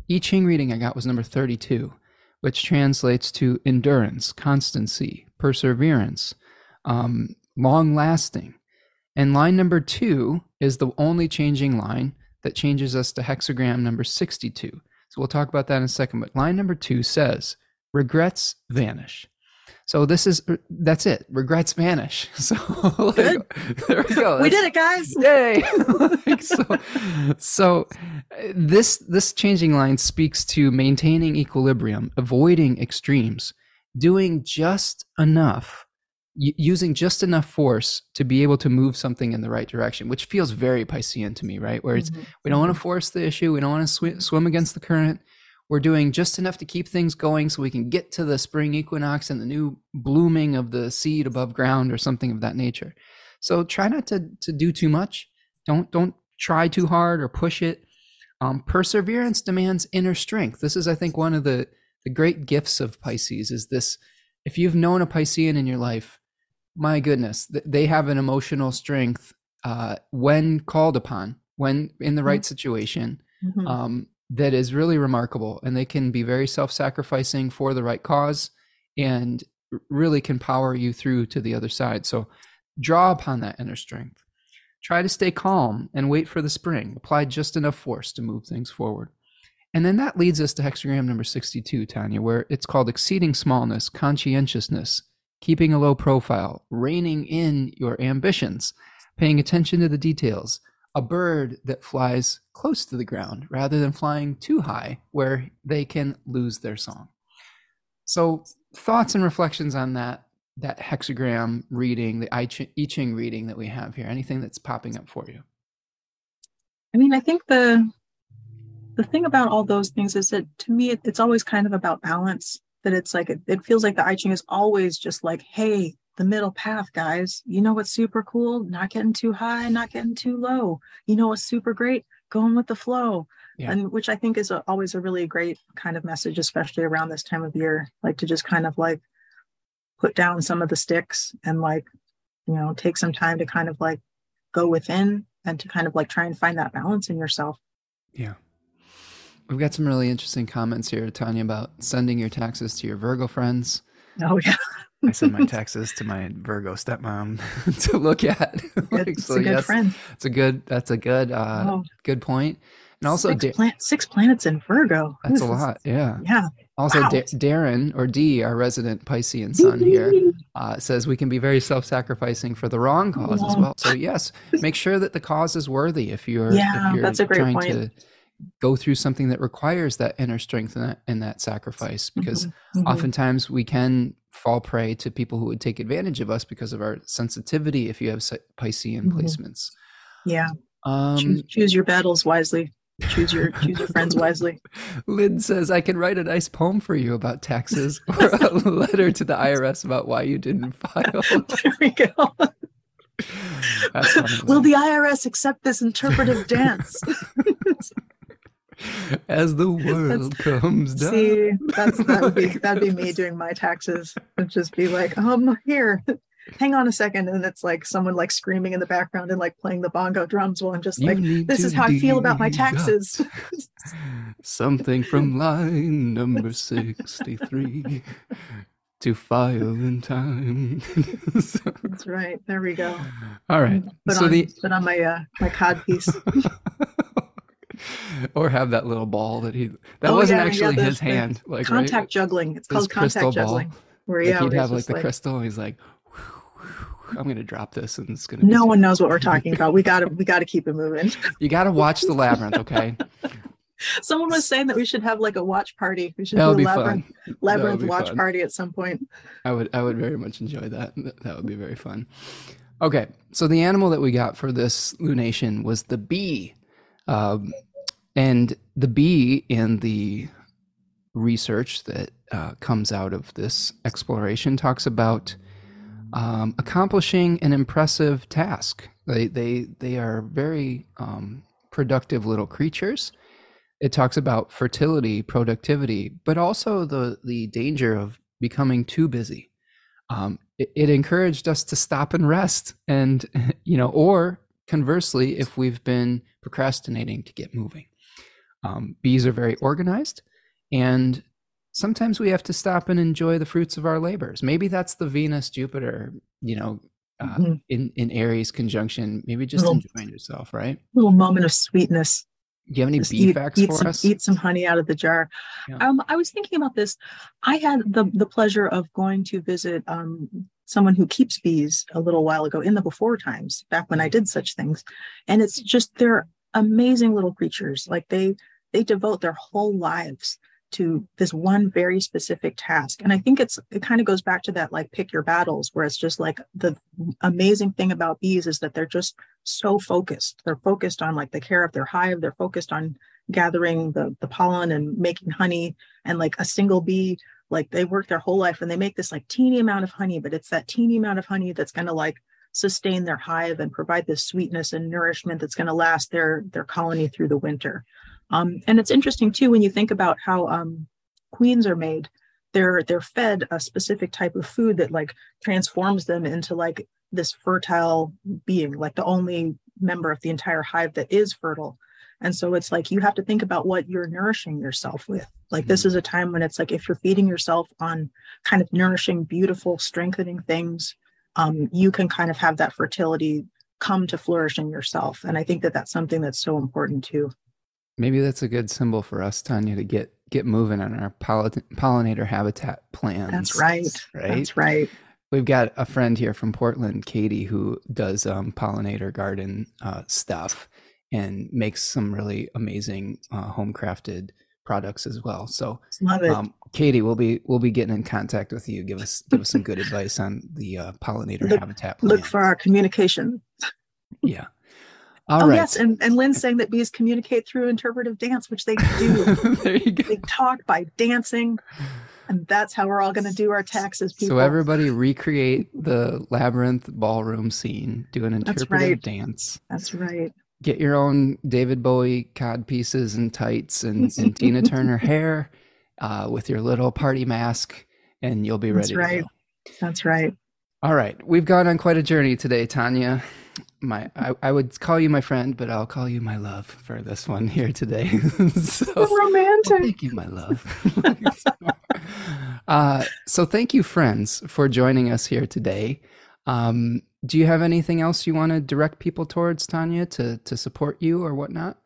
[SPEAKER 1] I Ching reading I got was number 32, which translates to endurance, constancy, perseverance, um, long lasting. And line number two is the only changing line that changes us to hexagram number 62. So we'll talk about that in a second. But line number two says, regrets vanish. So this is er, that's it. Regrets vanish. So
[SPEAKER 2] Good. there we go. That's, we did it, guys!
[SPEAKER 1] Yay! like, so, so uh, this this changing line speaks to maintaining equilibrium, avoiding extremes, doing just enough, using just enough force to be able to move something in the right direction, which feels very Piscean to me, right? Where it's mm-hmm. we don't want to mm-hmm. force the issue, we don't want to sw- swim against the current we're doing just enough to keep things going so we can get to the spring equinox and the new blooming of the seed above ground or something of that nature. So try not to, to do too much. Don't don't try too hard or push it. Um, perseverance demands inner strength. This is, I think, one of the the great gifts of Pisces. Is this? If you've known a Piscean in your life, my goodness, they have an emotional strength uh, when called upon, when in the right mm-hmm. situation. Mm-hmm. Um, that is really remarkable and they can be very self-sacrificing for the right cause and really can power you through to the other side so draw upon that inner strength try to stay calm and wait for the spring apply just enough force to move things forward and then that leads us to hexagram number 62 tanya where it's called exceeding smallness conscientiousness keeping a low profile reining in your ambitions paying attention to the details a bird that flies close to the ground rather than flying too high where they can lose their song. So, thoughts and reflections on that that hexagram reading, the I Ching reading that we have here. Anything that's popping up for you?
[SPEAKER 2] I mean, I think the the thing about all those things is that to me, it, it's always kind of about balance. That it's like it, it feels like the I Ching is always just like, hey, the middle path, guys. You know what's super cool? Not getting too high, not getting too low. You know what's super great? Going with the flow. Yeah. And which I think is a, always a really great kind of message, especially around this time of year, like to just kind of like put down some of the sticks and like, you know, take some time to kind of like go within and to kind of like try and find that balance in yourself.
[SPEAKER 1] Yeah. We've got some really interesting comments here, Tanya, about sending your taxes to your Virgo friends.
[SPEAKER 2] Oh, yeah.
[SPEAKER 1] I send my taxes to my Virgo stepmom to look at.
[SPEAKER 2] like, it's so, a good yes, friend.
[SPEAKER 1] It's a good. That's a good. Uh, oh. Good point. And also,
[SPEAKER 2] six, da- plan- six planets in Virgo.
[SPEAKER 1] That's a lot. Yeah.
[SPEAKER 2] Yeah.
[SPEAKER 1] Also, wow. da- Darren or D, our resident Piscean sun here, uh, says we can be very self-sacrificing for the wrong cause as well. So yes, make sure that the cause is worthy. If you're,
[SPEAKER 2] yeah,
[SPEAKER 1] if you're
[SPEAKER 2] that's a great
[SPEAKER 1] trying
[SPEAKER 2] point.
[SPEAKER 1] to go through something that requires that inner strength and that, and that sacrifice, because mm-hmm. Mm-hmm. oftentimes we can fall prey to people who would take advantage of us because of our sensitivity if you have Piscean mm-hmm. placements.
[SPEAKER 2] Yeah. Um, choose, choose your battles wisely. Choose your choose your friends wisely.
[SPEAKER 1] Lynn says, "I can write a nice poem for you about taxes, or a letter to the IRS about why you didn't file."
[SPEAKER 2] there we go. Will the IRS accept this interpretive dance?
[SPEAKER 1] As the world that's, comes down.
[SPEAKER 2] See, that's that would be that'd be me doing my taxes. It'd just be like, um, here, hang on a second, and it's like someone like screaming in the background and like playing the bongo drums while I'm just like, this is how I feel about my taxes.
[SPEAKER 1] Something from line number sixty-three. To file in time.
[SPEAKER 2] so, That's right. There we go.
[SPEAKER 1] All right.
[SPEAKER 2] Put so on, the put on my uh, my cod piece.
[SPEAKER 1] or have that little ball that he that oh, wasn't yeah, actually yeah, his hand like
[SPEAKER 2] contact
[SPEAKER 1] right?
[SPEAKER 2] juggling. It's called contact juggling
[SPEAKER 1] where like yeah, he'd have like the like, crystal and he's like i'm gonna drop this and it's gonna
[SPEAKER 2] no one knows what we're talking about. We gotta we gotta keep it moving.
[SPEAKER 1] You gotta watch the labyrinth okay?
[SPEAKER 2] Someone was saying that we should have like a watch party. We should that do a labyrinth, labyrinth watch fun. party at some point.
[SPEAKER 1] I would i would very much enjoy that. That would be very fun. Okay so the animal that we got for this lunation was the bee. Um, and the bee in the research that uh, comes out of this exploration talks about um, accomplishing an impressive task. They they they are very um, productive little creatures. It talks about fertility, productivity, but also the the danger of becoming too busy. Um, it, it encouraged us to stop and rest, and you know, or conversely if we've been procrastinating to get moving. Um, bees are very organized, and sometimes we have to stop and enjoy the fruits of our labors. Maybe that's the Venus Jupiter, you know, uh, mm-hmm. in in Aries conjunction. Maybe just little, enjoying yourself, right?
[SPEAKER 2] Little moment of sweetness.
[SPEAKER 1] Do you have any Just bee eat, facts
[SPEAKER 2] eat
[SPEAKER 1] for
[SPEAKER 2] some,
[SPEAKER 1] us?
[SPEAKER 2] Eat some honey out of the jar. Yeah. Um, I was thinking about this. I had the the pleasure of going to visit um, someone who keeps bees a little while ago in the before times, back when I did such things, and it's just they're amazing little creatures. Like they they devote their whole lives to this one very specific task. And i think it's it kind of goes back to that like pick your battles where it's just like the amazing thing about bees is that they're just so focused. They're focused on like the care of their hive. They're focused on gathering the the pollen and making honey. And like a single bee like they work their whole life and they make this like teeny amount of honey but it's that teeny amount of honey that's going to like sustain their hive and provide this sweetness and nourishment that's going to last their their colony through the winter um, and it's interesting too when you think about how um, queens are made. They're they're fed a specific type of food that like transforms them into like this fertile being, like the only member of the entire hive that is fertile. And so it's like you have to think about what you're nourishing yourself with. Like this is a time when it's like if you're feeding yourself on kind of nourishing, beautiful, strengthening things, um, you can kind of have that fertility come to flourish in yourself. And I think that that's something that's so important too.
[SPEAKER 1] Maybe that's a good symbol for us, Tanya, to get get moving on our pollinator habitat plans.
[SPEAKER 2] That's right. Right. That's right.
[SPEAKER 1] We've got a friend here from Portland, Katie, who does um, pollinator garden uh, stuff and makes some really amazing uh, home crafted products as well. So, love um, Katie, we'll be we'll be getting in contact with you. Give us give us some good advice on the uh, pollinator
[SPEAKER 2] look,
[SPEAKER 1] habitat.
[SPEAKER 2] Plans. Look for our communication.
[SPEAKER 1] yeah.
[SPEAKER 2] All oh, right. yes, and, and Lynn's saying that bees communicate through interpretive dance, which they do.
[SPEAKER 1] there you go.
[SPEAKER 2] They talk by dancing, and that's how we're all going to do our taxes. People.
[SPEAKER 1] So everybody recreate the labyrinth ballroom scene. Do an interpretive
[SPEAKER 2] right.
[SPEAKER 1] dance.
[SPEAKER 2] That's right.
[SPEAKER 1] Get your own David Bowie cod pieces and tights and, and Tina Turner hair uh, with your little party mask, and you'll be ready.
[SPEAKER 2] That's right. That's right.
[SPEAKER 1] All right, we've gone on quite a journey today, Tanya my I, I, would call you my friend, but I'll call you my love for this one here today.
[SPEAKER 2] so romantic. Well,
[SPEAKER 1] thank you, my love. uh, so thank you, friends, for joining us here today. Um, do you have anything else you want to direct people towards, Tanya, to to support you or whatnot?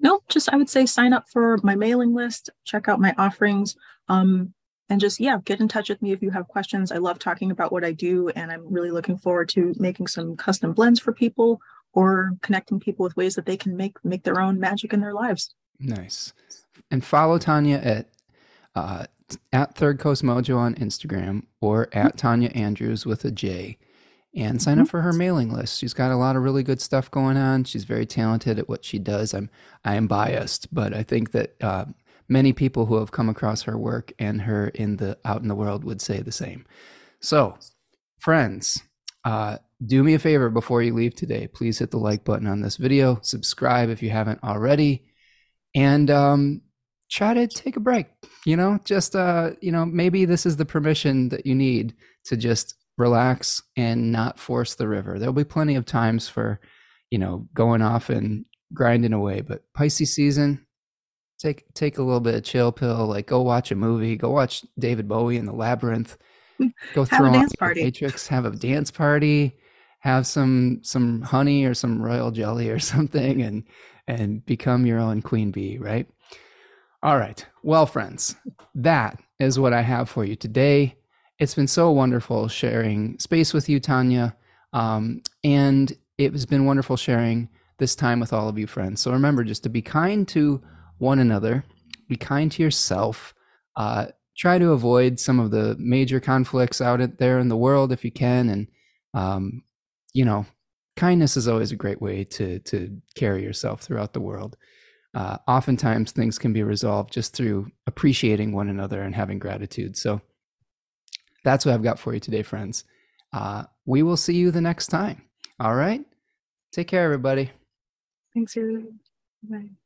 [SPEAKER 2] No, just I would say sign up for my mailing list, check out my offerings. Um, and just yeah get in touch with me if you have questions. I love talking about what i do and i'm really looking forward to making some custom blends for people or connecting people with ways that they can make make their own magic in their lives.
[SPEAKER 1] Nice. And follow tanya at uh, at third coast mojo on instagram or at mm-hmm. tanya andrews with a j and sign mm-hmm. up for her mailing list. She's got a lot of really good stuff going on. She's very talented at what she does. I'm i am biased but i think that uh, many people who have come across her work and her in the out in the world would say the same. So, friends, uh, do me a favor before you leave today. Please hit the like button on this video, subscribe if you haven't already, and um, try to take a break. You know, just uh, you know, maybe this is the permission that you need to just relax and not force the river. There'll be plenty of times for, you know, going off and grinding away. But Pisces season, take take a little bit of chill pill like go watch a movie go watch david bowie in the labyrinth.
[SPEAKER 2] Go throw on party.
[SPEAKER 1] matrix have a dance party have some some honey or some royal jelly or something and and become your own queen bee right? All right. Well friends that is what i have for you today. It's been so wonderful sharing space with you tanya. Um, and it has been wonderful sharing this time with all of you friends. So remember just to be kind to one another, be kind to yourself, uh, try to avoid some of the major conflicts out there in the world if you can, and um, you know, kindness is always a great way to to carry yourself throughout the world. Uh, oftentimes, things can be resolved just through appreciating one another and having gratitude. So, that's what I've got for you today, friends. Uh, we will see you the next time. All right. Take care, everybody.
[SPEAKER 2] Thanks, everybody. Bye.